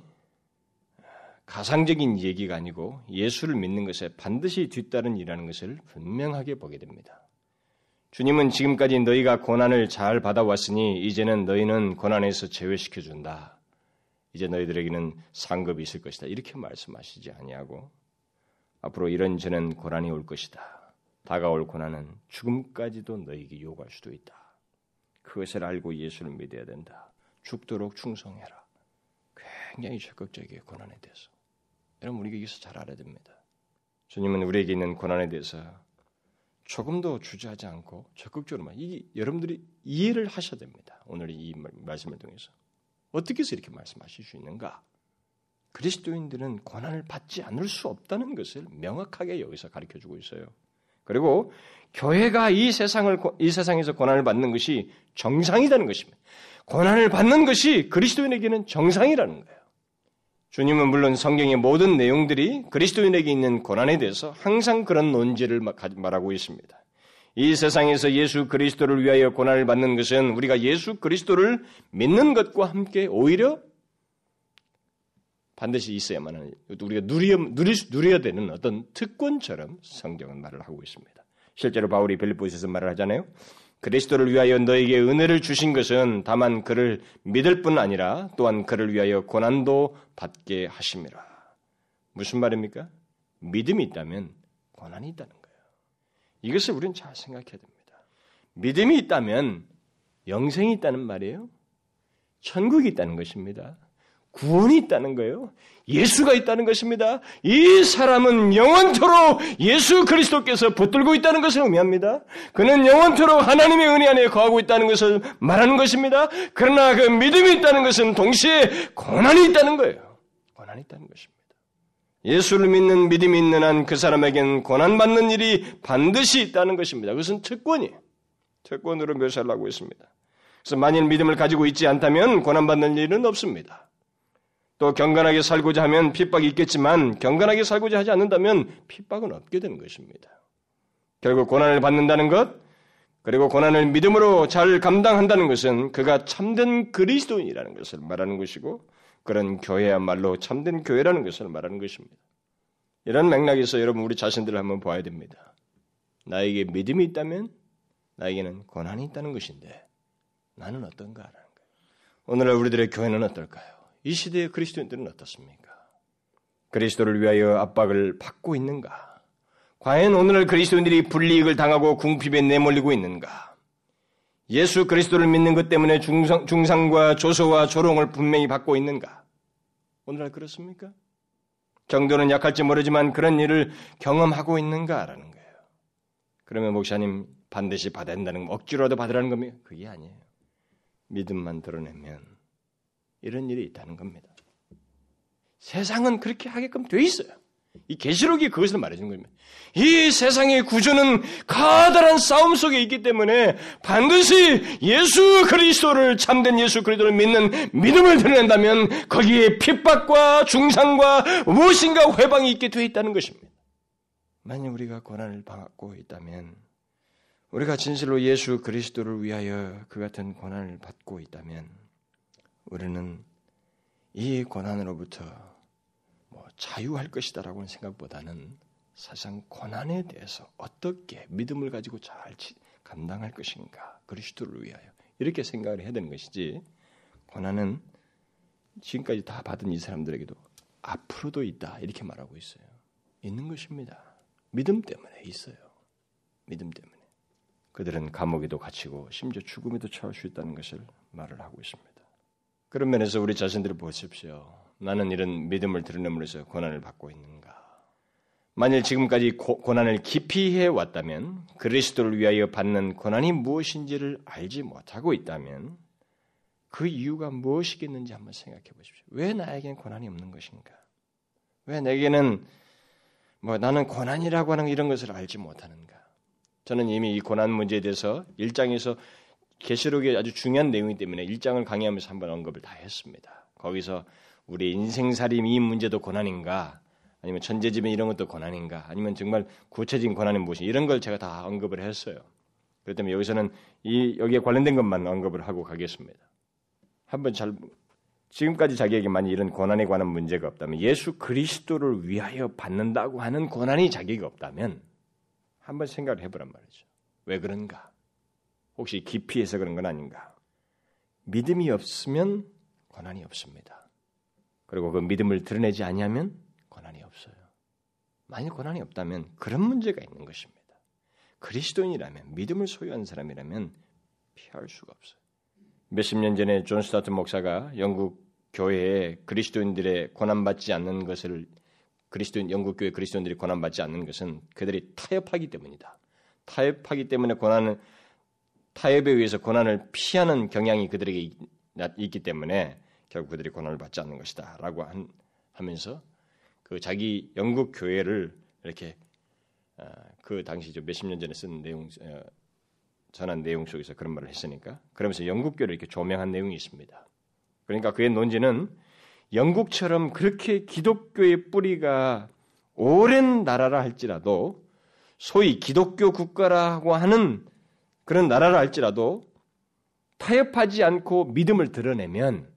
가상적인 얘기가 아니고 예수를 믿는 것에 반드시 뒤따른 일이라는 것을 분명하게 보게 됩니다. 주님은 지금까지 너희가 고난을 잘 받아왔으니 이제는 너희는 고난에서 제외시켜 준다. 이제 너희들에게는 상급이 있을 것이다. 이렇게 말씀하시지 아니하고 앞으로 이런저런 고난이 올 것이다. 다가올 고난은 죽음까지도 너희에게 요구할 수도 있다. 그것을 알고 예수를 믿어야 된다. 죽도록 충성해라. 굉장히 적극적이에요 고난에 대해서. 여러분 우리가 여기서 잘 알아야 됩니다. 주님은 우리에게 있는 고난에 대해서 조금도 주저하지 않고 적극적으로만 이 여러분들이 이해를 하셔야 됩니다. 오늘 이 말씀을 통해서 어떻게 해서 이렇게 말씀하실 수 있는가? 그리스도인들은 고난을 받지 않을 수 없다는 것을 명확하게 여기서 가르쳐 주고 있어요. 그리고 교회가 이 세상을 이 세상에서 고난을 받는 것이 정상이라는 것입니다. 고난을 받는 것이 그리스도인에게는 정상이라는 거예요. 주님은 물론 성경의 모든 내용들이 그리스도인에게 있는 고난에 대해서 항상 그런 논지를 말하고 있습니다. 이 세상에서 예수 그리스도를 위하여 고난을 받는 것은 우리가 예수 그리스도를 믿는 것과 함께 오히려 반드시 있어야만 우리가 누려, 누릴, 누려야 되는 어떤 특권처럼 성경은 말을 하고 있습니다. 실제로 바울이 빌립보에서 말을 하잖아요. 그리스도를 위하여 너에게 은혜를 주신 것은 다만 그를 믿을 뿐 아니라 또한 그를 위하여 고난도 받게 하심이라. 무슨 말입니까? 믿음이 있다면 고난이 있다는 거예요. 이것을 우리는 잘 생각해야 됩니다. 믿음이 있다면 영생이 있다는 말이에요. 천국이 있다는 것입니다. 구원이 있다는 거예요. 예수가 있다는 것입니다. 이 사람은 영원토록 예수 그리스도께서 붙들고 있다는 것을 의미합니다. 그는 영원토록 하나님의 은혜 안에 거하고 있다는 것을 말하는 것입니다. 그러나 그 믿음이 있다는 것은 동시에 고난이 있다는 거예요. 고난이 있다는 것입니다. 예수를 믿는 믿음이 있는 한 그 사람에겐 고난받는 일이 반드시 있다는 것입니다. 그것은 특권이에요. 특권으로 묘사를 하고 있습니다. 그래서 만일 믿음을 가지고 있지 않다면 고난받는 일은 없습니다. 또 경건하게 살고자 하면 핍박이 있겠지만 경건하게 살고자 하지 않는다면 핍박은 없게 되는 것입니다. 결국 고난을 받는다는 것, 그리고 고난을 믿음으로 잘 감당한다는 것은 그가 참된 그리스도인이라는 것을 말하는 것이고 그런 교회야말로 참된 교회라는 것을 말하는 것입니다. 이런 맥락에서 여러분 우리 자신들을 한번 봐야 됩니다. 나에게 믿음이 있다면 나에게는 고난이 있다는 것인데 나는 어떤가라는 거예요. 오늘날 우리들의 교회는 어떨까요? 이 시대의 그리스도인들은 어떻습니까? 그리스도를 위하여 압박을 받고 있는가? 과연 오늘날 그리스도인들이 불이익을 당하고 궁핍에 내몰리고 있는가? 예수 그리스도를 믿는 것 때문에 중상, 중상과 조소와 조롱을 분명히 받고 있는가? 오늘날 그렇습니까? 정도는 약할지 모르지만 그런 일을 경험하고 있는가라는 거예요. 그러면 목사님 반드시 받아야 된다는 억지로라도 받으라는 겁니까? 그게 아니에요. 믿음만 드러내면 이런 일이 있다는 겁니다. 세상은 그렇게 하게끔 돼 있어요. 이 계시록이 그것을 말해주는 겁니다. 이 세상의 구조는 가다란 싸움 속에 있기 때문에 반드시 예수 그리스도를 참된 예수 그리스도를 믿는 믿음을 드러낸다면 거기에 핍박과 중상과 무엇인가 회방이 있게 되어 있다는 것입니다. 만약 우리가 고난을 받고 있다면 우리가 진실로 예수 그리스도를 위하여 그 같은 고난을 받고 있다면 우리는 이 고난으로부터 뭐 자유할 것이다라고는 생각보다는 사실상 고난에 대해서 어떻게 믿음을 가지고 잘 감당할 것인가 그리스도를 위하여 이렇게 생각을 해야 되는 것이지 고난은 지금까지 다 받은 이 사람들에게도 앞으로도 있다 이렇게 말하고 있어요. 있는 것입니다. 믿음 때문에 있어요. 믿음 때문에 그들은 감옥에도 갇히고 심지어 죽음에도 처할 수 있다는 것을 말을 하고 있습니다. 그런 면에서 우리 자신들을 보십시오. 나는 이런 믿음을 드러냄으로써 고난을 받고 있는가? 만일 지금까지 고, 고난을 깊이 해왔다면 그리스도를 위하여 받는 고난이 무엇인지를 알지 못하고 있다면 그 이유가 무엇이겠는지 한번 생각해 보십시오. 왜 나에게는 고난이 없는 것인가? 왜 내게는 뭐 나는 고난이라고 하는 이런 것을 알지 못하는가? 저는 이미 이 고난 문제에 대해서 일장에서 계시록의 아주 중요한 내용이기 때문에 일장을 강의하면서 한번 언급을 다 했습니다. 거기서 우리 인생살림 이 문제도 고난인가? 아니면 천재지변 이런 것도 고난인가? 아니면 정말 구체적인 고난은 무엇이 이런 걸 제가 다 언급을 했어요. 그렇기 때문에 여기서는 이 여기에 관련된 것만 언급을 하고 가겠습니다. 한번 잘 지금까지 자기에게 만약 이런 고난에 관한 문제가 없다면 예수 그리스도를 위하여 받는다고 하는 고난이 자기가 없다면 한번 생각을 해보란 말이죠. 왜 그런가? 혹시 기피해서 그런 건 아닌가? 믿음이 없으면 고난이 없습니다. 그리고 그 믿음을 드러내지 아니하면 고난이 없어요. 만약 고난이 없다면 그런 문제가 있는 것입니다. 그리스도인이라면 믿음을 소유한 사람이라면 피할 수가 없어요. 몇십 년 전에 존 스타트 목사가 영국 교회에 그리스도인들의 고난받지 않는 것을 그리스도인 영국 교회 그리스도인들이 고난받지 않는 것은 그들이 타협하기 때문이다. 타협하기 때문에 고난을 타협에 의해서 고난을 피하는 경향이 그들에게 있기 때문에 결국 그들이 고난을 받지 않는 것이다라고 하면서 그 자기 영국 교회를 이렇게 어, 그 당시 몇십 년 전에 쓴 내용 어, 전한 내용 속에서 그런 말을 했으니까 그러면서 영국 교를 이렇게 조명한 내용이 있습니다. 그러니까 그의 논지는 영국처럼 그렇게 기독교의 뿌리가 오랜 나라라 할지라도 소위 기독교 국가라고 하는 그런 나라라 할지라도 타협하지 않고 믿음을 드러내면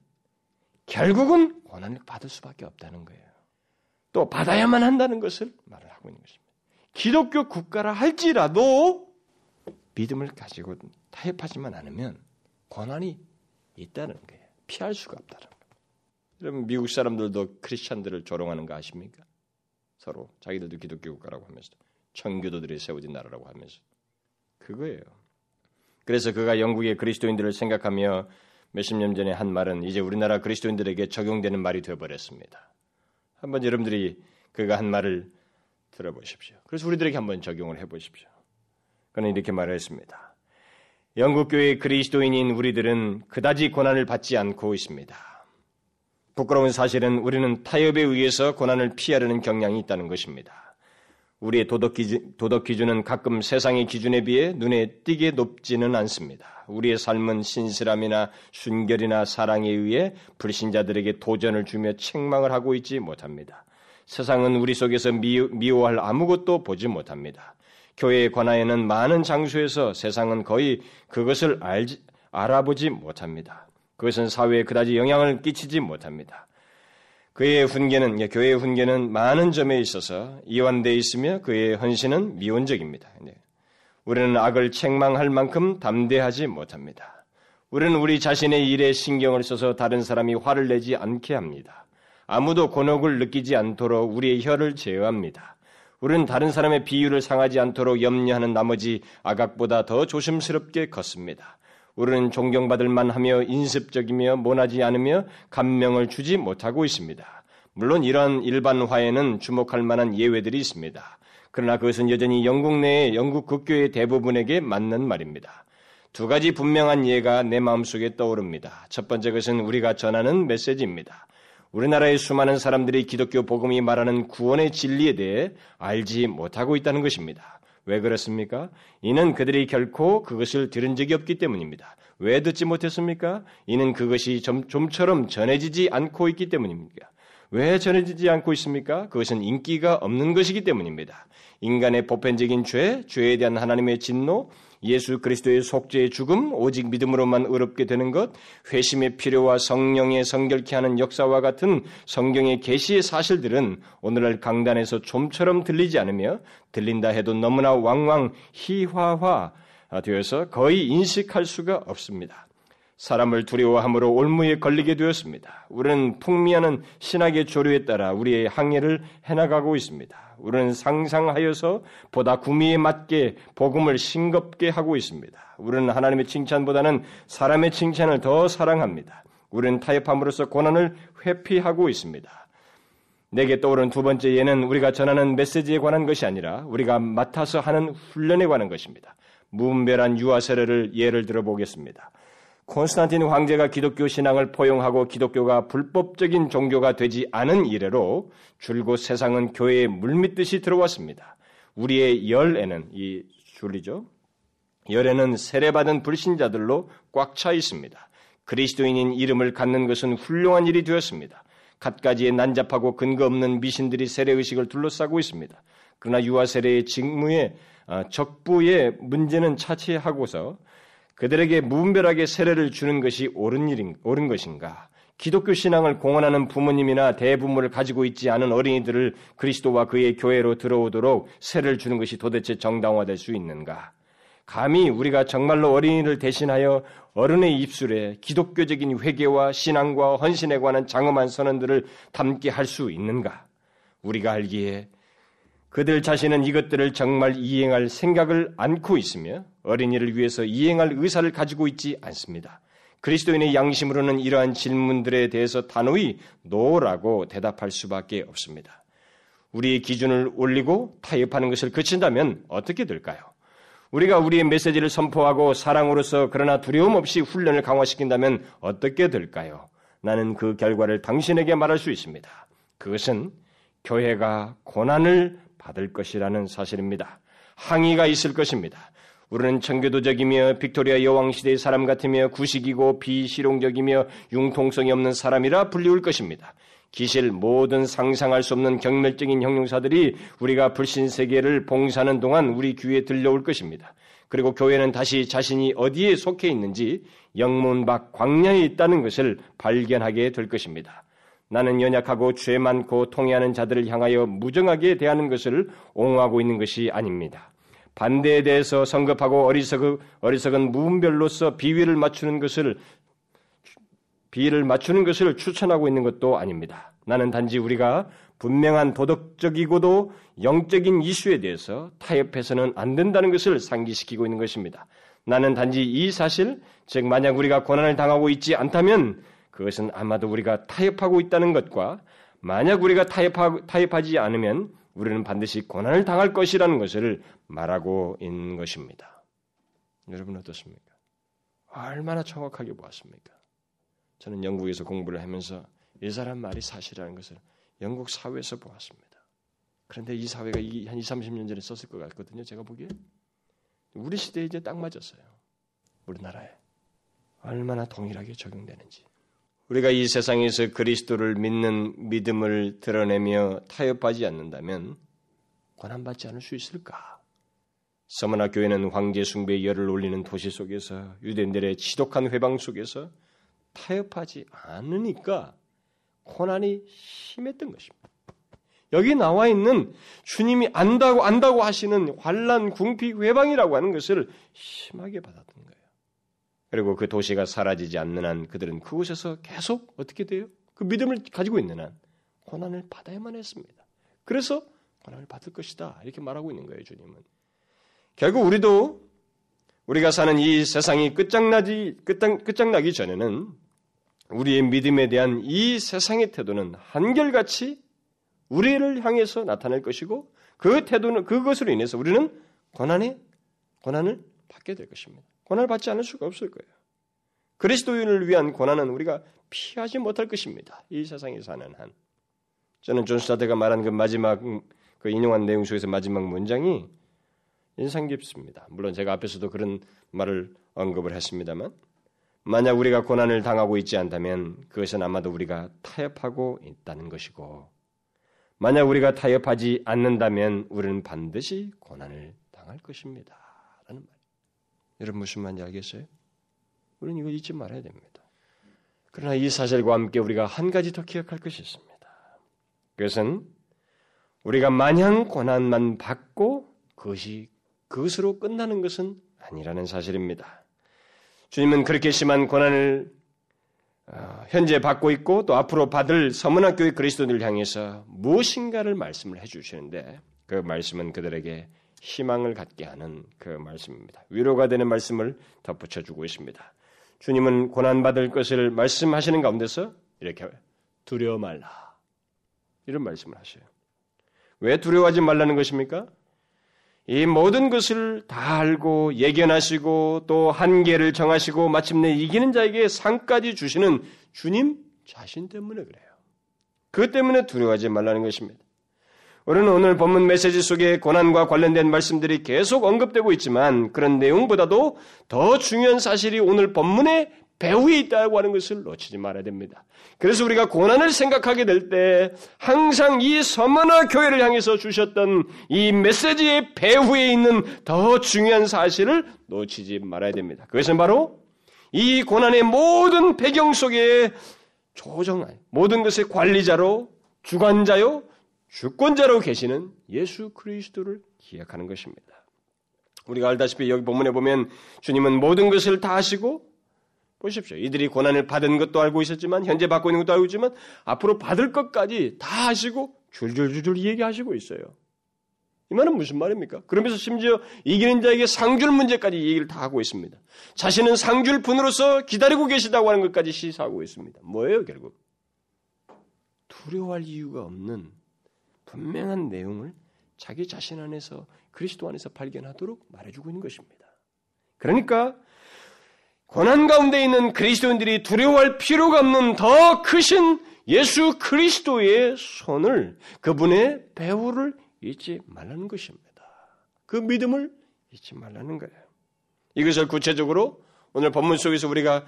결국은 고난을 받을 수밖에 없다는 거예요. 또 받아야만 한다는 것을 말을 하고 있는 것입니다. 기독교 국가라 할지라도 믿음을 가지고 타협하지만 않으면 고난이 있다는 거예요. 피할 수가 없다는 거예요. 여러분 미국 사람들도 크리스천들을 조롱하는 거 아십니까? 서로 자기들도 기독교 국가라고 하면서 청교도들이 세워진 나라라고 하면서 그거예요. 그래서 그가 영국의 그리스도인들을 생각하며 몇십 년 전에 한 말은 이제 우리나라 그리스도인들에게 적용되는 말이 되어버렸습니다. 한번 여러분들이 그가 한 말을 들어보십시오. 그래서 우리들에게 한번 적용을 해보십시오. 그는 이렇게 말했습니다. 영국 교회 그리스도인인 우리들은 그다지 고난을 받지 않고 있습니다. 부끄러운 사실은 우리는 타협에 의해서 고난을 피하려는 경향이 있다는 것입니다. 우리의 도덕 기준, 도덕 기준은 가끔 세상의 기준에 비해 눈에 띄게 높지는 않습니다. 우리의 삶은 신실함이나 순결이나 사랑에 의해 불신자들에게 도전을 주며 책망을 하고 있지 못합니다. 세상은 우리 속에서 미워할 아무것도 보지 못합니다. 교회에 관하여는 많은 장소에서 세상은 거의 그것을 알지, 알아보지 못합니다. 그것은 사회에 그다지 영향을 끼치지 못합니다. 그의 훈계는 교회의 훈계는 많은 점에 있어서 이완되어 있으며 그의 헌신은 미온적입니다. 우리는 악을 책망할 만큼 담대하지 못합니다. 우리는 우리 자신의 일에 신경을 써서 다른 사람이 화를 내지 않게 합니다. 아무도 곤혹을 느끼지 않도록 우리의 혀를 제어합니다. 우리는 다른 사람의 비유를 상하지 않도록 염려하는 나머지 아각보다 더 조심스럽게 걷습니다. 우리는 존경받을 만하며 인습적이며 모나지 않으며 감명을 주지 못하고 있습니다. 물론 이러한 일반화에는 주목할 만한 예외들이 있습니다. 그러나 그것은 여전히 영국 내의 영국 국교의 대부분에게 맞는 말입니다. 두 가지 분명한 예가 내 마음속에 떠오릅니다. 첫 번째 것은 우리가 전하는 메시지입니다. 우리나라의 수많은 사람들이 기독교 복음이 말하는 구원의 진리에 대해 알지 못하고 있다는 것입니다. 왜 그렇습니까? 이는 그들이 결코 그것을 들은 적이 없기 때문입니다. 왜 듣지 못했습니까? 이는 그것이 좀, 좀처럼 전해지지 않고 있기 때문입니다. 왜 전해지지 않고 있습니까? 그것은 인기가 없는 것이기 때문입니다. 인간의 보편적인 죄, 죄에 대한 하나님의 진노, 예수 그리스도의 속죄의 죽음, 오직 믿음으로만 의롭게 되는 것, 회심의 필요와 성령의 성결케 하는 역사와 같은 성경의 계시의 사실들은 오늘날 강단에서 좀처럼 들리지 않으며 들린다 해도 너무나 왕왕 희화화 되어서 거의 인식할 수가 없습니다. 사람을 두려워함으로 올무에 걸리게 되었습니다. 우리는 풍미하는 신학의 조류에 따라 우리의 항해를 해나가고 있습니다. 우리는 상상하여서 보다 구미에 맞게 복음을 싱겁게 하고 있습니다. 우리는 하나님의 칭찬보다는 사람의 칭찬을 더 사랑합니다. 우리는 타협함으로써 고난을 회피하고 있습니다. 내게 떠오른 두 번째 예는 우리가 전하는 메시지에 관한 것이 아니라 우리가 맡아서 하는 훈련에 관한 것입니다. 무분별한 유아 세례를 예를 들어 보겠습니다. 콘스탄틴 황제가 기독교 신앙을 포용하고 기독교가 불법적인 종교가 되지 않은 이래로 줄곧 세상은 교회에 물밀듯이 들어왔습니다. 우리의 열에는 이 줄이죠. 열에는 세례받은 불신자들로 꽉 차 있습니다. 그리스도인인 이름을 갖는 것은 훌륭한 일이 되었습니다. 갖가지의 난잡하고 근거 없는 미신들이 세례 의식을 둘러싸고 있습니다. 그러나 유아 세례의 직무에 어, 적부의 문제는 차치하고서 그들에게 무분별하게 세례를 주는 것이 옳은 일인 옳은 것인가? 기독교 신앙을 공언하는 부모님이나 대부모를 가지고 있지 않은 어린이들을 그리스도와 그의 교회로 들어오도록 세를 주는 것이 도대체 정당화될 수 있는가? 감히 우리가 정말로 어린이를 대신하여 어른의 입술에 기독교적인 회개와 신앙과 헌신에 관한 장엄한 선언들을 담게 할 수 있는가? 우리가 알기에 그들 자신은 이것들을 정말 이행할 생각을 않고 있으며 어린이를 위해서 이행할 의사를 가지고 있지 않습니다. 그리스도인의 양심으로는 이러한 질문들에 대해서 단호히 노라고 대답할 수밖에 없습니다. 우리의 기준을 올리고 타협하는 것을 그친다면 어떻게 될까요? 우리가 우리의 메시지를 선포하고 사랑으로서 그러나 두려움 없이 훈련을 강화시킨다면 어떻게 될까요? 나는 그 결과를 당신에게 말할 수 있습니다. 그것은 교회가 고난을 받을 것이라는 사실입니다. 항의가 있을 것입니다. 우리는 청교도적이며 빅토리아 여왕 시대의 사람 같으며 구식이고 비실용적이며 융통성이 없는 사람이라 불리울 것입니다. 기실 모든 상상할 수 없는 경멸적인 형용사들이 우리가 불신 세계를 봉사하는 동안 우리 귀에 들려올 것입니다. 그리고 교회는 다시 자신이 어디에 속해 있는지 영문 밖 광야에 있다는 것을 발견하게 될 것입니다. 나는 연약하고 죄 많고 통해하는 자들을 향하여 무정하게 대하는 것을 옹호하고 있는 것이 아닙니다. 반대에 대해서 성급하고 어리석은, 어리석은 무분별로서 비위를 맞추는 것을 비위를 맞추는 것을 추천하고 있는 것도 아닙니다. 나는 단지 우리가 분명한 도덕적이고도 영적인 이슈에 대해서 타협해서는 안 된다는 것을 상기시키고 있는 것입니다. 나는 단지 이 사실, 즉 만약 우리가 고난을 당하고 있지 않다면 그것은 아마도 우리가 타협하고 있다는 것과 만약 우리가 타협하, 타협하지 않으면 우리는 반드시 고난을 당할 것이라는 것을 말하고 있는 것입니다. 여러분 어떻습니까? 얼마나 정확하게 보았습니까? 저는 영국에서 공부를 하면서 이 사람 말이 사실이라는 것을 영국 사회에서 보았습니다. 그런데 이 사회가 한 20, 30년 전에 썼을 것 같거든요. 제가 보기에. 우리 시대에 이제 딱 맞았어요. 우리나라에. 얼마나 동일하게 적용되는지. 우리가 이 세상에서 그리스도를 믿는 믿음을 드러내며 타협하지 않는다면 권한받지 않을 수 있을까? 서머나 교회는 황제 숭배의 열을 올리는 도시 속에서 유대인들의 지독한 회방 속에서 타협하지 않으니까 고난이 심했던 것입니다. 여기 나와 있는 주님이 안다고 안다고 하시는 환란, 궁피, 회방이라고 하는 것을 심하게 받았던. 그리고 그 도시가 사라지지 않는 한 그들은 그곳에서 계속 어떻게 돼요? 그 믿음을 가지고 있는 한 고난을 받아야만 했습니다. 그래서 고난을 받을 것이다. 이렇게 말하고 있는 거예요, 주님은. 결국 우리도 우리가 사는 이 세상이 끝장나지, 끝장, 끝장나기 전에는 우리의 믿음에 대한 이 세상의 태도는 한결같이 우리를 향해서 나타날 것이고 그 태도는 그것으로 인해서 우리는 고난에 고난을 받게 될 것입니다. 고난을 받지 않을 수가 없을 거예요. 그리스도인을 위한 고난은 우리가 피하지 못할 것입니다. 이 세상에 사는 한. 저는 존 스타트가 말한 그 마지막 그 인용한 내용 속에서 마지막 문장이 인상 깊습니다. 물론 제가 앞에서도 그런 말을 언급을 했습니다만 만약 우리가 고난을 당하고 있지 않다면 그것은 아마도 우리가 타협하고 있다는 것이고 만약 우리가 타협하지 않는다면 우리는 반드시 고난을 당할 것입니다. 라는 말. 여러분 무슨 말인지 알겠어요? 우리는 이거 잊지 말아야 됩니다. 그러나 이 사실과 함께 우리가 한 가지 더 기억할 것이 있습니다. 그것은 우리가 마냥 고난만 받고 그것이 그것으로 끝나는 것은 아니라는 사실입니다. 주님은 그렇게 심한 고난을 어, 현재 받고 있고 또 앞으로 받을 서문학교의 그리스도인을 향해서 무엇인가를 말씀을 해주시는데 그 말씀은 그들에게 희망을 갖게 하는 그 말씀입니다. 위로가 되는 말씀을 덧붙여 주고 있습니다. 주님은 고난받을 것을 말씀하시는 가운데서 이렇게 두려워 말라. 이런 말씀을 하셔요. 왜 두려워하지 말라는 것입니까? 이 모든 것을 다 알고 예견하시고 또 한계를 정하시고 마침내 이기는 자에게 상까지 주시는 주님 자신 때문에 그래요. 그 때문에 두려워하지 말라는 것입니다. 우리는 오늘 본문 메시지 속에 고난과 관련된 말씀들이 계속 언급되고 있지만 그런 내용보다도 더 중요한 사실이 오늘 본문의 배후에 있다고 하는 것을 놓치지 말아야 됩니다. 그래서 우리가 고난을 생각하게 될 때 항상 이 서머나 교회를 향해서 주셨던 이 메시지의 배후에 있는 더 중요한 사실을 놓치지 말아야 됩니다. 그것은 바로 이 고난의 모든 배경 속에 조정, 모든 것의 관리자로, 주관자요, 주권자로 계시는 예수 그리스도를 기약하는 것입니다. 우리가 알다시피 여기 본문에 보면 주님은 모든 것을 다 하시고 보십시오. 이들이 고난을 받은 것도 알고 있었지만 현재 받고 있는 것도 알고 있지만 앞으로 받을 것까지 다 하시고 줄줄줄줄 얘기하시고 있어요. 이 말은 무슨 말입니까? 그러면서 심지어 이기는 자에게 상줄 문제까지 얘기를 다 하고 있습니다. 자신은 상줄 분으로서 기다리고 계시다고 하는 것까지 시사하고 있습니다. 뭐예요, 결국? 두려워할 이유가 없는 분명한 내용을 자기 자신 안에서 그리스도 안에서 발견하도록 말해주고 있는 것입니다. 그러니까 고난 가운데 있는 그리스도인들이 두려워할 필요가 없는 더 크신 예수 그리스도의 손을 그분의 배후를 잊지 말라는 것입니다. 그 믿음을 잊지 말라는 거예요. 이것을 구체적으로 오늘 본문 속에서 우리가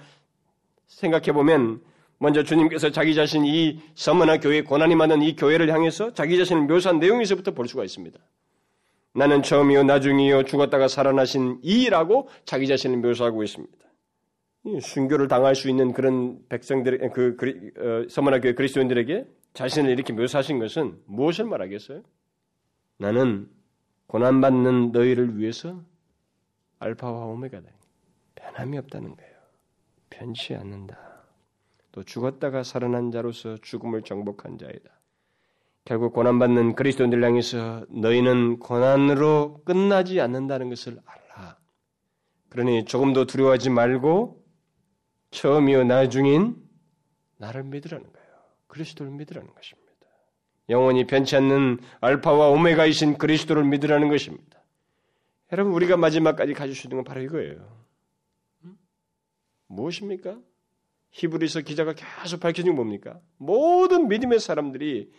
생각해 보면 먼저 주님께서 자기 자신 이 서머나 교회 고난이 많은 이 교회를 향해서 자기 자신을 묘사한 내용에서부터 볼 수가 있습니다. 나는 처음이요 나중이요 죽었다가 살아나신 이라고 자기 자신을 묘사하고 있습니다. 순교를 당할 수 있는 그런 백성들, 그 어, 서머나 교회 그리스도인들에게 자신을 이렇게 묘사하신 것은 무엇을 말하겠어요? 나는 고난받는 너희를 위해서 알파와 오메가다. 변함이 없다는 거예요. 변치 않는다. 또 죽었다가 살아난 자로서 죽음을 정복한 자이다. 결국 고난받는 그리스도인들 향해서 너희는 고난으로 끝나지 않는다는 것을 알라. 그러니 조금도 두려워하지 말고 처음이요 나중인 나를 믿으라는 거예요. 그리스도를 믿으라는 것입니다. 영원히 변치 않는 알파와 오메가이신 그리스도를 믿으라는 것입니다. 여러분 우리가 마지막까지 가질 수 있는 건 바로 이거예요. 무엇입니까? 히브리서 기자가 계속 밝혀진 게 뭡니까? 모든 믿음의 사람들이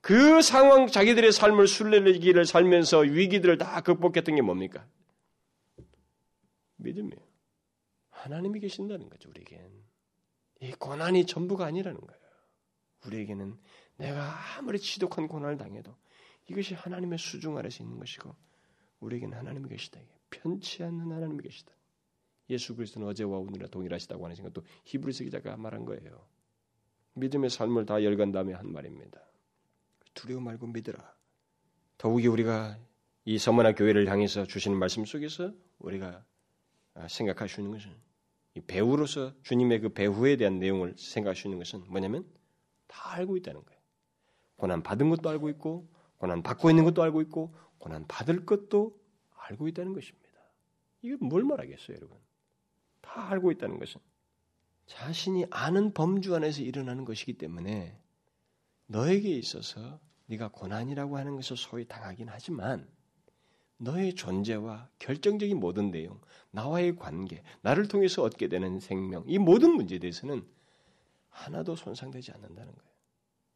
그 상황 자기들의 삶을 순례기를 살면서 위기들을 다 극복했던 게 뭡니까? 믿음이에요. 하나님이 계신다는 거죠, 우리에겐. 이 고난이 전부가 아니라는 거예요. 우리에게는 내가 아무리 지독한 고난을 당해도 이것이 하나님의 수중 아래서 있는 것이고 우리에게는 하나님이 계시다. 편치 않는 하나님이 계시다. 예수 그리스도는 어제와 오늘이나 동일하시다고 하는 생각도 히브리서 기자가 말한 거예요. 믿음의 삶을 다 열간 다음에 한 말입니다. 두려워 말고 믿으라. 더욱이 우리가 이 서머나 교회를 향해서 주시는 말씀 속에서 우리가 생각할 수 있는 것은 이 배우로서 주님의 그 배후에 대한 내용을 생각할 수 있는 것은 뭐냐면 다 알고 있다는 거예요. 고난 받은 것도 알고 있고 고난 받고 있는 것도 알고 있고 고난 받을 것도 알고 있다는 것입니다. 이게 뭘 말하겠어요, 여러분? 다 알고 있다는 것은 자신이 아는 범주 안에서 일어나는 것이기 때문에 너에게 있어서 네가 고난이라고 하는 것을 소위 당하긴 하지만 너의 존재와 결정적인 모든 내용, 나와의 관계, 나를 통해서 얻게 되는 생명, 이 모든 문제에 대해서는 하나도 손상되지 않는다는 거예요.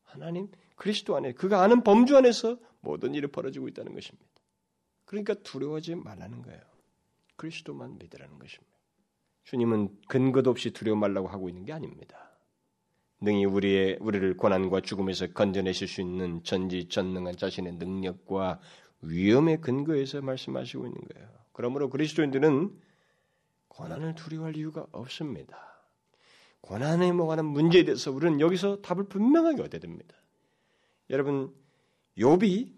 하나님 그리스도 안에 그가 아는 범주 안에서 모든 일이 벌어지고 있다는 것입니다. 그러니까 두려워하지 말라는 거예요. 그리스도만 믿으라는 것입니다. 주님은 근거도 없이 두려워 말라고 하고 있는 게 아닙니다. 능히 우리의 우리를 고난과 죽음에서 건져내실 수 있는 전지전능한 자신의 능력과 위험의 근거에서 말씀하시고 있는 거예요. 그러므로 그리스도인들은 고난을 두려워할 이유가 없습니다. 고난에 뭐하는 문제에 대해서 우리는 여기서 답을 분명하게 얻어야 됩니다. 여러분 욥의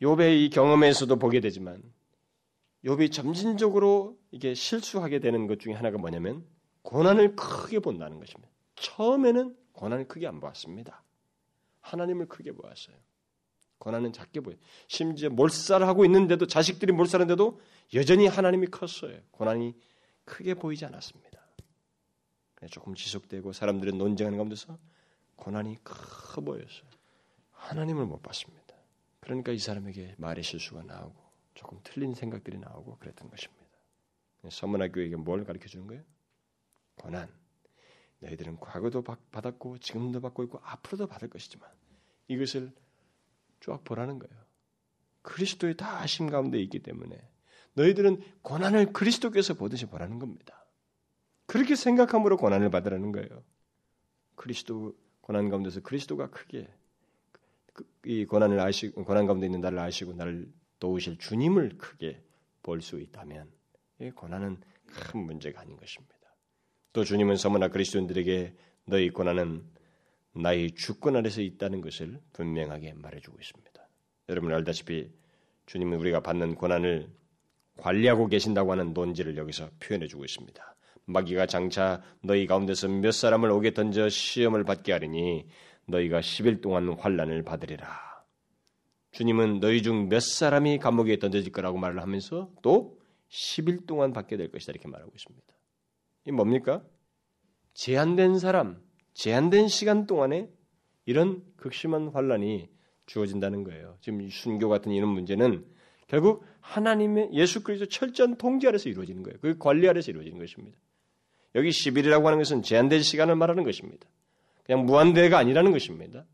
이 경험에서도 보게 되지만 욥이 점진적으로 이게 실수하게 되는 것 중에 하나가 뭐냐면 고난을 크게 본다는 것입니다. 처음에는 고난을 크게 안 보았습니다. 하나님을 크게 보았어요. 고난은 작게 보여요. 심지어 몰살하고 있는데도 자식들이 몰살하는데도 여전히 하나님이 컸어요. 고난이 크게 보이지 않았습니다. 조금 지속되고 사람들은 논쟁하는 가운데서 고난이 커 보였어요. 하나님을 못 봤습니다. 그러니까 이 사람에게 말의 실수가 나오고 조금 틀린 생각들이 나오고 그랬던 것입니다. 서문화 교회에게 뭘 가르쳐 주는 거예요? 고난. 너희들은 과거도 받았고 지금도 받고 있고 앞으로도 받을 것이지만 이것을 쫙 보라는 거예요. 그리스도의 다 아심 가운데 있기 때문에 너희들은 고난을 그리스도께서 보듯이 보라는 겁니다. 그렇게 생각함으로 고난을 받으라는 거예요. 그리스도 고난 가운데서 그리스도가 크게 그, 이 고난을 아시고 고난 가운데 있는 나를 아시고 나를 도우실 주님을 크게 볼 수 있다면 이 고난은 큰 문제가 아닌 것입니다. 또 주님은 서머나 그리스도인들에게 너희 고난은 나의 주권 아래서 있다는 것을 분명하게 말해주고 있습니다. 여러분 알다시피 주님은 우리가 받는 고난을 관리하고 계신다고 하는 논지를 여기서 표현해주고 있습니다. 마귀가 장차 너희 가운데서 몇 사람을 오게 던져 시험을 받게 하리니 너희가 10일 동안 환란을 받으리라. 주님은 너희 중 몇 사람이 감옥에 던져질 거라고 말을 하면서 또 10일 동안 받게 될 것이다 이렇게 말하고 있습니다. 이 뭡니까? 제한된 사람, 제한된 시간 동안에 이런 극심한 환란이 주어진다는 거예요. 지금 순교 같은 이런 문제는 결국 하나님의 예수 그리스도 철저한 통제 아래서 이루어지는 거예요. 그 관리 아래서 이루어지는 것입니다. 여기 10일이라고 하는 것은 제한된 시간을 말하는 것입니다. 그냥 무한대가 아니라는 것입니다.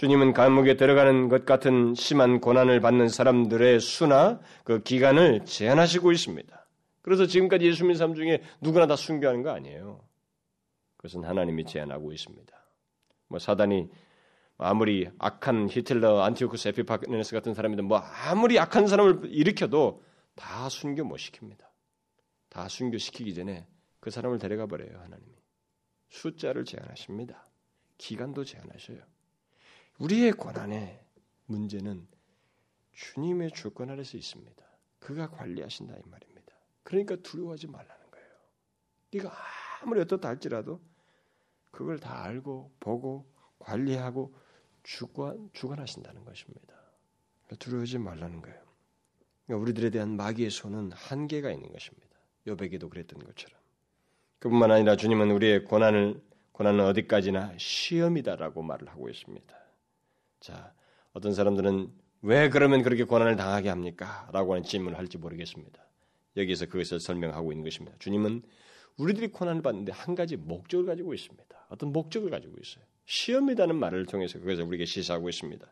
주님은 감옥에 들어가는 것 같은 심한 고난을 받는 사람들의 수나 그 기간을 제한하시고 있습니다. 그래서 지금까지 예수 믿는 사람 중에 누구나 다 순교하는 거 아니에요. 그것은 하나님이 제한하고 있습니다. 뭐 사단이 아무리 악한 히틀러, 안티오쿠스 에피파네스 같은 사람이든 뭐 아무리 악한 사람을 일으켜도 다 순교 못 시킵니다. 다 순교시키기 전에 그 사람을 데려가 버려요, 하나님이. 숫자를 제한하십니다. 기간도 제한하셔요. 우리의 고난의 문제는 주님의 주권 아래서 있습니다. 그가 관리하신다 이 말입니다. 그러니까 두려워하지 말라는 거예요. 네가 아무리 어떻다 할지라도 그걸 다 알고 보고 관리하고 주관 주관하신다는 것입니다. 두려워하지 말라는 거예요. 그러니까 우리들에 대한 마귀의 손은 한계가 있는 것입니다. 여백에도 그랬던 것처럼. 그뿐만 아니라 주님은 우리의 고난을 고난은 어디까지나 시험이다라고 말을 하고 있습니다. 자, 어떤 사람들은 왜 그러면 그렇게 고난을 당하게 합니까? 라고 하는 질문을 할지 모르겠습니다. 여기서 그것을 설명하고 있는 것입니다. 주님은 우리들이 고난을 받는데 한 가지 목적을 가지고 있습니다. 어떤 목적을 가지고 있어요. 시험이라는 말을 통해서 그것을 우리에게 시사하고 있습니다.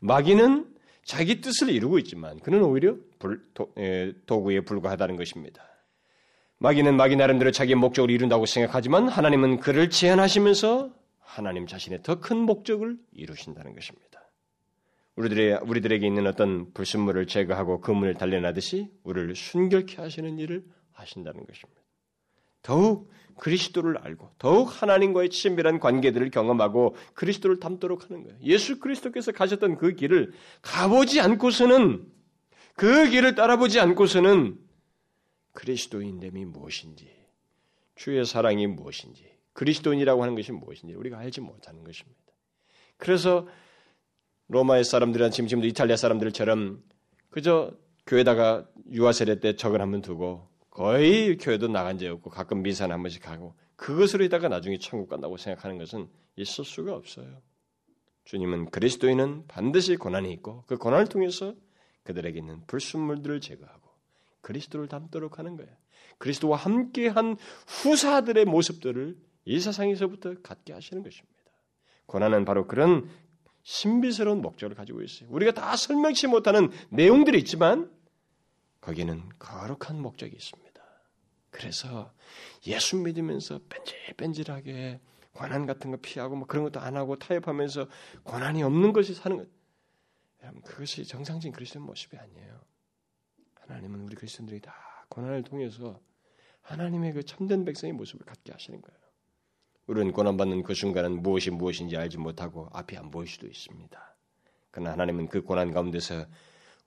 마귀는 자기 뜻을 이루고 있지만 그는 오히려 불, 도, 에, 도구에 불과하다는 것입니다. 마귀는 마귀 나름대로 자기의 목적을 이룬다고 생각하지만 하나님은 그를 제한하시면서 하나님 자신의 더 큰 목적을 이루신다는 것입니다. 우리들의, 우리들에게 있는 어떤 불순물을 제거하고 그 문을 달려나듯이 우리를 순결케 하시는 일을 하신다는 것입니다. 더욱 그리스도를 알고 더욱 하나님과의 친밀한 관계들을 경험하고 그리스도를 닮도록 하는 거예요. 예수 그리스도께서 가셨던 그 길을 가보지 않고서는 그 길을 따라보지 않고서는 그리스도인됨이 무엇인지 주의 사랑이 무엇인지 그리스도인이라고 하는 것이 무엇인지 우리가 알지 못하는 것입니다. 그래서 로마의 사람들이나 지금 지금도 이탈리아 사람들처럼 그저 교회다가 유아 세례 때 적은 한번 두고 거의 교회도 나간 적 없고 가끔 미사는 한 번씩 가고 그것으로 있다가 나중에 천국 간다고 생각하는 것은 있을 수가 없어요. 주님은 그리스도인은 반드시 고난이 있고 그 고난을 통해서 그들에게 있는 불순물들을 제거하고 그리스도를 닮도록 하는 거예요. 그리스도와 함께한 후사들의 모습들을 이 세상에서부터 갖게 하시는 것입니다. 고난은 바로 그런 신비스러운 목적을 가지고 있어요. 우리가 다 설명치 못하는 내용들이 있지만 거기는 거룩한 목적이 있습니다. 그래서 예수 믿으면서 뺀질뺀질하게 고난 같은 거 피하고 뭐 그런 것도 안 하고 타협하면서 고난이 없는 것이 사는 것. 여러분 그것이 정상적인 그리스도의 모습이 아니에요. 하나님은 우리 그리스도인들이 다 고난을 통해서 하나님의 그 참된 백성의 모습을 갖게 하시는 거예요. 우리는 고난받는 그 순간은 무엇이 무엇인지 알지 못하고 앞이 안 보일 수도 있습니다. 그러나 하나님은 그 고난 가운데서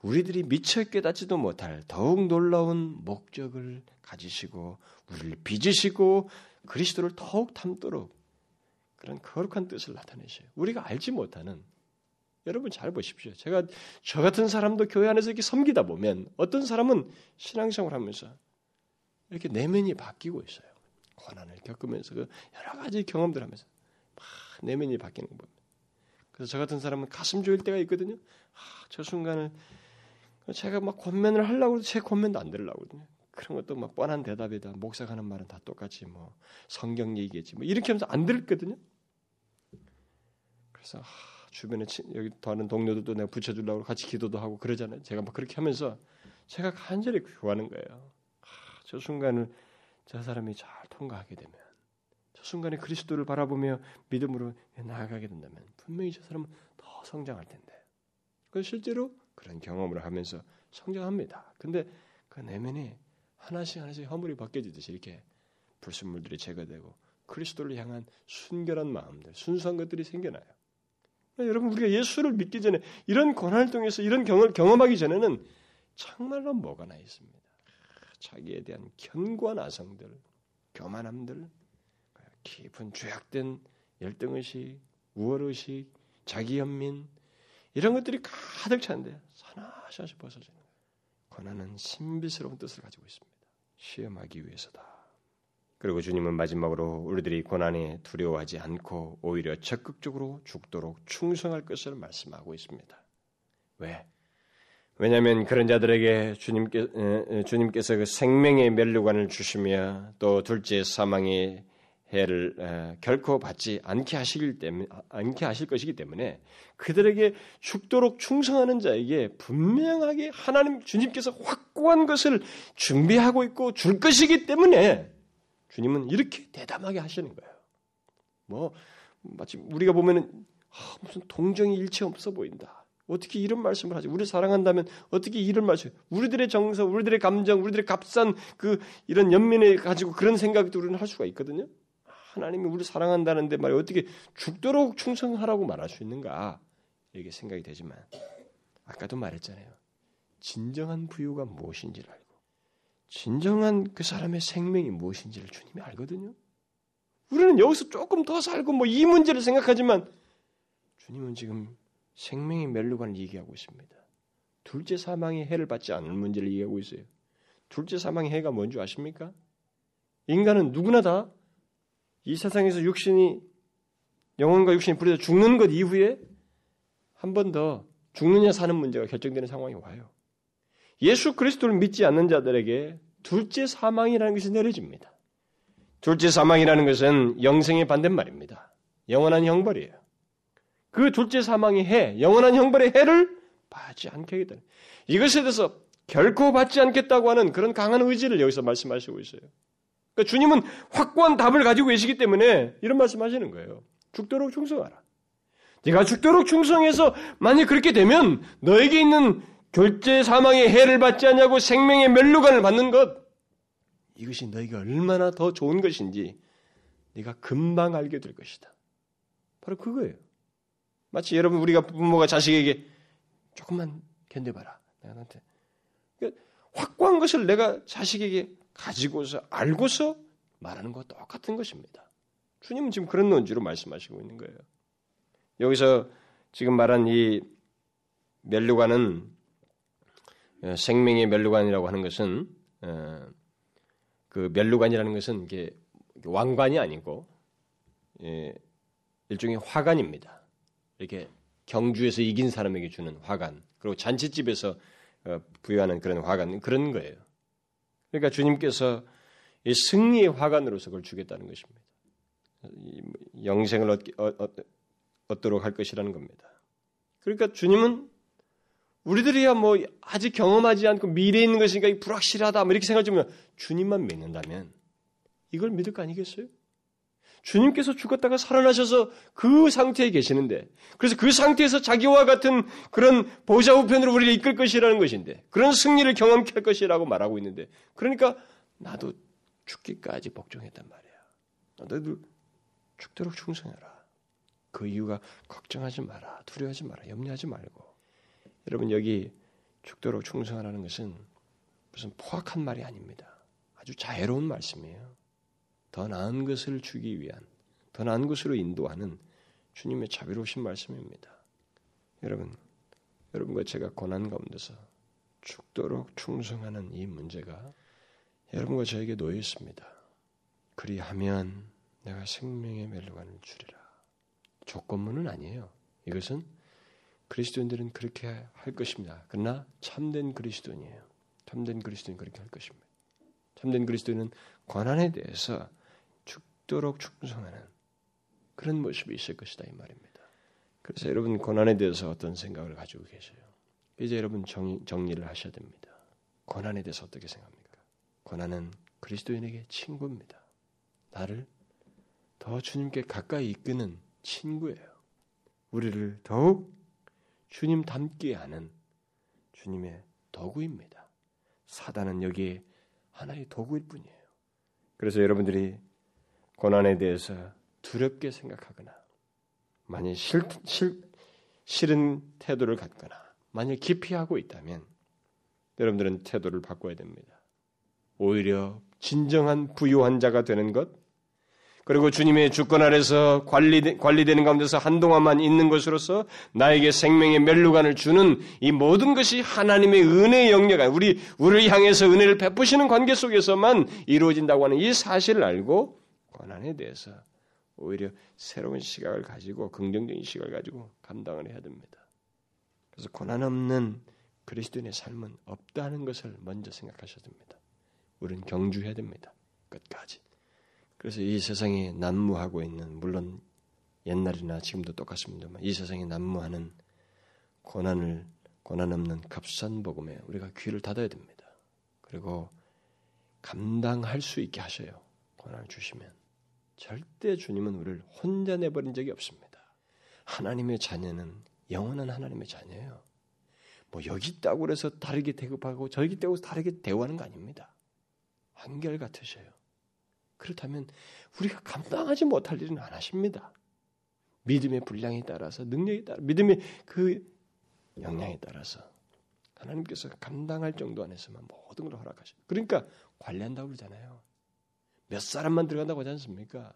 우리들이 미처 깨닫지도 못할 더욱 놀라운 목적을 가지시고 우리를 빚으시고 그리스도를 더욱 닮도록 그런 거룩한 뜻을 나타내셔요. 우리가 알지 못하는 여러분 잘 보십시오. 제가 저 같은 사람도 교회 안에서 이렇게 섬기다 보면 어떤 사람은 신앙생활 하면서 이렇게 내면이 바뀌고 있어요. 고난을 겪으면서 그 여러 가지 경험들 하면서 막 내면이 바뀌는 겁니다. 그래서 저 같은 사람은 가슴 조일 때가 있거든요. 아, 저 순간을 제가 막 권면을 하려고 해도 제 권면도 안 들으려고 하거든요. 그런 것도 막 뻔한 대답이다. 목사가 하는 말은 다 똑같이 뭐 성경 얘기겠지. 뭐 이렇게 하면서 안 들었거든요. 그래서 아, 주변에 여기 다른 동료들도 내가 붙여주려고 같이 기도도 하고 그러잖아요. 제가 막 그렇게 하면서 제가 간절히 구하는 거예요. 아, 저 순간을 저 사람이 잘 통과하게 되면 저 순간에 그리스도를 바라보며 믿음으로 나아가게 된다면 분명히 저 사람은 더 성장할 텐데. 그 실제로 그런 경험을 하면서 성장합니다. 근데 그 내면에 하나씩 하나씩 허물이 벗겨지듯이 이렇게 불순물들이 제거되고 그리스도를 향한 순결한 마음들, 순수한 것들이 생겨나요. 여러분 우리가 예수를 믿기 전에 이런 고난을 통해서 이런 경험을 경험하기 전에는 정말로 뭐가 나 있습니다. 자기에 대한 견고한 아성들, 교만함들, 깊은 죄악된 열등의식, 우월의식, 자기연민 이런 것들이 가득 찬데 하나씩 벗어지는 거예요. 고난은 신비스러운 뜻을 가지고 있습니다. 시험하기 위해서다. 그리고 주님은 마지막으로 우리들이 고난에 두려워하지 않고 오히려 적극적으로 죽도록 충성할 것을 말씀하고 있습니다. 왜? 왜냐하면 그런 자들에게 주님께, 주님께서 그 생명의 멸류관을 주시며 또 둘째 사망의 해를 결코 받지 않게 하시길 때문에 않게 하실 것이기 때문에 그들에게 죽도록 충성하는 자에게 분명하게 하나님 주님께서 확고한 것을 준비하고 있고 줄 것이기 때문에 주님은 이렇게 대담하게 하시는 거예요. 뭐 마치 우리가 보면은 아, 무슨 동정이 일체 없어 보인다. 어떻게 이런 말씀을 하지? 우리 사랑한다면 어떻게 이런 말씀? 우리들의 정서, 우리들의 감정, 우리들의 값싼 그 이런 연민을 가지고 그런 생각도 우리는 할 수가 있거든요. 하나님이 우리 사랑한다는데 말이 어떻게 죽도록 충성하라고 말할 수 있는가? 이게 생각이 되지만 아까도 말했잖아요. 진정한 부유가 무엇인지를 알고 진정한 그 사람의 생명이 무엇인지를 주님이 알거든요. 우리는 여기서 조금 더 살고 뭐 이 문제를 생각하지만 주님은 지금 생명의 멸류관을 얘기하고 있습니다. 둘째 사망의 해를 받지 않을 문제를 얘기하고 있어요. 둘째 사망의 해가 뭔지 아십니까? 인간은 누구나 다 이 세상에서 육신이 영혼과 육신이 불에서 죽는 것 이후에 한 번 더 죽느냐 사는 문제가 결정되는 상황이 와요. 예수 그리스도를 믿지 않는 자들에게 둘째 사망이라는 것이 내려집니다. 둘째 사망이라는 것은 영생의 반대말입니다. 영원한 형벌이에요. 그 둘째 사망의 해, 영원한 형벌의 해를 받지 않게 하겠다. 이것에 대해서 결코 받지 않겠다고 하는 그런 강한 의지를 여기서 말씀하시고 있어요. 그러니까 주님은 확고한 답을 가지고 계시기 때문에 이런 말씀하시는 거예요. 죽도록 충성하라. 네가 죽도록 충성해서 만약 그렇게 되면 너에게 있는 결제 사망의 해를 받지 않냐고 생명의 멸류관을 받는 것 이것이 너에게 얼마나 더 좋은 것인지 네가 금방 알게 될 것이다. 바로 그거예요. 마치 여러분 우리가 부모가 자식에게 조금만 견뎌봐라. 나한테 그러니까 확고한 것을 내가 자식에게 가지고서 알고서 말하는 것 똑같은 것입니다. 주님은 지금 그런 논지로 말씀하시고 있는 거예요. 여기서 지금 말한 이 멸류관은 어, 생명의 멸류관이라고 하는 것은 어, 그 멸류관이라는 것은 이게 왕관이 아니고 예, 일종의 화관입니다. 이렇게 경주에서 이긴 사람에게 주는 화관, 그리고 잔치집에서 어, 부여하는 그런 화관 그런 거예요. 그러니까 주님께서 이 승리의 화관으로서 그걸 주겠다는 것입니다. 영생을 얻, 얻도록 할 것이라는 겁니다. 그러니까 주님은 우리들이야 뭐 아직 경험하지 않고 미래에 있는 것이니까 불확실하다 뭐 이렇게 생각하면 주님만 믿는다면 이걸 믿을 거 아니겠어요? 주님께서 죽었다가 살아나셔서 그 상태에 계시는데 그래서 그 상태에서 자기와 같은 그런 보좌 우편으로 우리를 이끌 것이라는 것인데 그런 승리를 경험케 할 것이라고 말하고 있는데 그러니까 나도 죽기까지 복종했단 말이야. 너도 죽도록 충성해라. 그 이유가 걱정하지 마라. 두려워하지 마라. 염려하지 말고. 여러분 여기 죽도록 충성하라는 것은 무슨 포악한 말이 아닙니다. 아주 자애로운 말씀이에요. 더 나은 것을 주기 위한, 더 나은 것으로 인도하는 주님의 자비로우신 말씀입니다. 여러분, 여러분과 제가 고난 가운데서 죽도록 충성하는 이 문제가 여러분과 저에게 놓여 있습니다. 그리하면 내가 생명의 멜로관을 주리라. 조건문은 아니에요. 이것은 그리스도인들은 그렇게 할 것입니다. 그러나 참된 그리스도인이에요. 참된 그리스도인 그렇게 할 것입니다. 참된 그리스도인은 권한에 대해서 죽도록 충성하는 그런 모습이 있을 것이다 이 말입니다. 그래서 여러분 고난에 대해서 어떤 생각을 가지고 계세요? 이제 여러분 정, 정리를 하셔야 됩니다. 고난에 대해서 어떻게 생각합니까? 고난은 그리스도인에게 친구입니다. 나를 더 주님께 가까이 이끄는 친구예요. 우리를 더욱 주님 닮게 하는 주님의 도구입니다. 사단은 여기에 하나의 도구일 뿐이에요. 그래서 여러분들이 고난에 대해서 두렵게 생각하거나 만약 싫, 싫, 싫은 태도를 갖거나 만약 기피하고 있다면 여러분들은 태도를 바꿔야 됩니다. 오히려 진정한 부유한 자가 되는 것, 그리고 주님의 주권 아래서 관리, 관리되는 가운데서 한동안만 있는 것으로서 나에게 생명의 멸류관을 주는 이 모든 것이 하나님의 은혜의 영역, 우리, 우리를 향해서 은혜를 베푸시는 관계 속에서만 이루어진다고 하는 이 사실을 알고 고난에 대해서 오히려 새로운 시각을 가지고 긍정적인 시각을 가지고 감당을 해야 됩니다. 그래서 고난 없는 그리스도인의 삶은 없다는 것을 먼저 생각하셔야 됩니다. 우리는 경주해야 됩니다. 끝까지. 그래서 이 세상에 난무하고 있는 물론 옛날이나 지금도 똑같습니다만 이 세상에 난무하는 고난을 고난 없는 값싼 복음에 우리가 귀를 닫아야 됩니다. 그리고 감당할 수 있게 하셔요. 고난을 주시면 절대 주님은 우리를 혼자 내버린 적이 없습니다. 하나님의 자녀는 영원한 하나님의 자녀예요. 뭐 여기 있다고 그래서 다르게 대급하고 저기 있다고 해서 다르게 대우하는 거 아닙니다. 한결 같으셔요. 그렇다면 우리가 감당하지 못할 일은 안 하십니다. 믿음의 분량에 따라서 능력에 따라 믿음의 그 역량에 따라서 하나님께서 감당할 정도 안에서만 모든 걸 허락하셔. 그러니까 관리한다고 그러잖아요. 몇 사람만 들어간다고 하지 않습니까?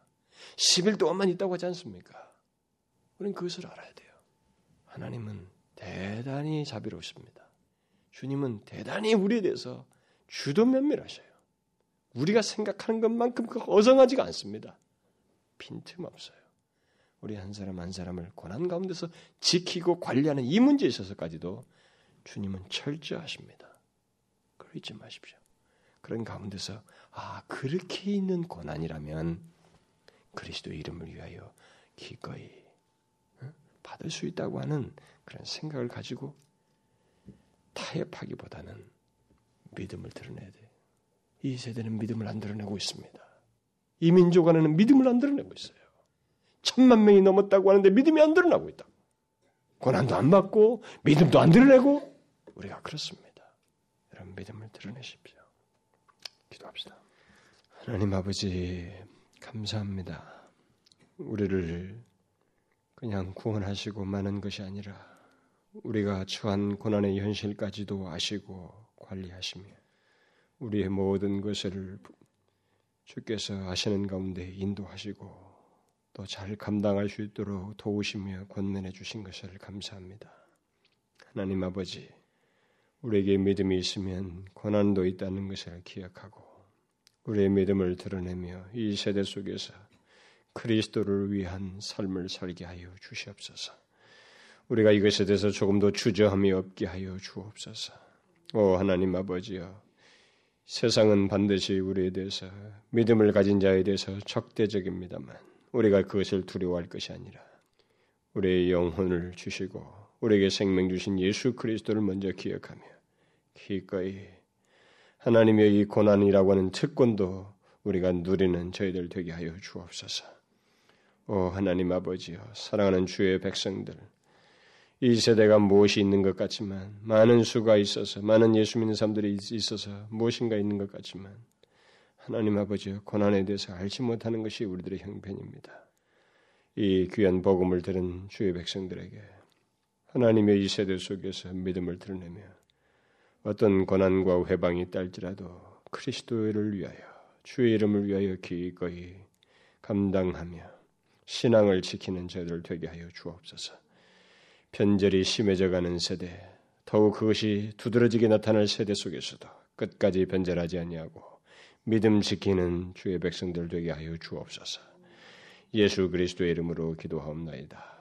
10일 동안만 있다고 하지 않습니까? 우리는 그것을 알아야 돼요. 하나님은 대단히 자비로우십니다. 주님은 대단히 우리에 대해서 주도 면밀하셔요. 우리가 생각하는 것만큼 그 어성하지가 않습니다. 빈틈없어요. 우리 한 사람 한 사람을 고난 가운데서 지키고 관리하는 이 문제에 있어서까지도 주님은 철저하십니다. 그러 잊지 마십시오. 그런 가운데서 아 그렇게 있는 고난이라면 그리스도 이름을 위하여 기꺼이 받을 수 있다고 하는 그런 생각을 가지고 타협하기보다는 믿음을 드러내야 돼요. 이 세대는 믿음을 안 드러내고 있습니다. 이 민족 안에는 믿음을 안 드러내고 있어요. 천만 명이 넘었다고 하는데 믿음이 안 드러나고 있다. 고난도 안 받고 믿음도 안 드러내고 우리가 그렇습니다. 여러분 믿음을 드러내십시오. 기도합시다. 하나님 아버지 감사합니다. 우리를 그냥 구원하시고 마는 것이 아니라 우리가 처한 고난의 현실까지도 아시고 관리하시며 우리의 모든 것을 주께서 하시는 가운데 인도하시고 또 잘 감당할 수 있도록 도우시며 권면해 주신 것을 감사합니다. 하나님 아버지, 우리에게 믿음이 있으면 고난도 있다는 것을 기억하고 우리의 믿음을 드러내며 이 세대 속에서 그리스도를 위한 삶을 살게 하여 주시옵소서. 우리가 이것에 대해서 조금도 주저함이 없게 하여 주옵소서. 오 하나님 아버지여, 세상은 반드시 우리에 대해서 믿음을 가진 자에 대해서 적대적입니다만 우리가 그것을 두려워할 것이 아니라 우리의 영혼을 주시고 우리에게 생명 주신 예수 그리스도를 먼저 기억하며 기꺼이 하나님의 이 고난이라고 하는 특권도 우리가 누리는 저희들 되게 하여 주옵소서. 오 하나님 아버지여 사랑하는 주의 백성들 이 세대가 무엇이 있는 것 같지만 많은 수가 있어서 많은 예수 믿는 사람들이 있어서 무엇인가 있는 것 같지만 하나님 아버지 고난에 대해서 알지 못하는 것이 우리들의 형편입니다. 이 귀한 복음을 들은 주의 백성들에게 하나님의 이 세대 속에서 믿음을 드러내며 어떤 고난과 회방이 딸지라도 그리스도를 위하여 주의 이름을 위하여 기꺼이 감당하며 신앙을 지키는 자들 되게 하여 주옵소서. 편절이 심해져가는 세대, 더욱 그것이 두드러지게 나타날 세대 속에서도 끝까지 변절하지 아니하고 믿음 지키는 주의 백성들 되게 하여 주옵소서. 예수 그리스도의 이름으로 기도하옵나이다.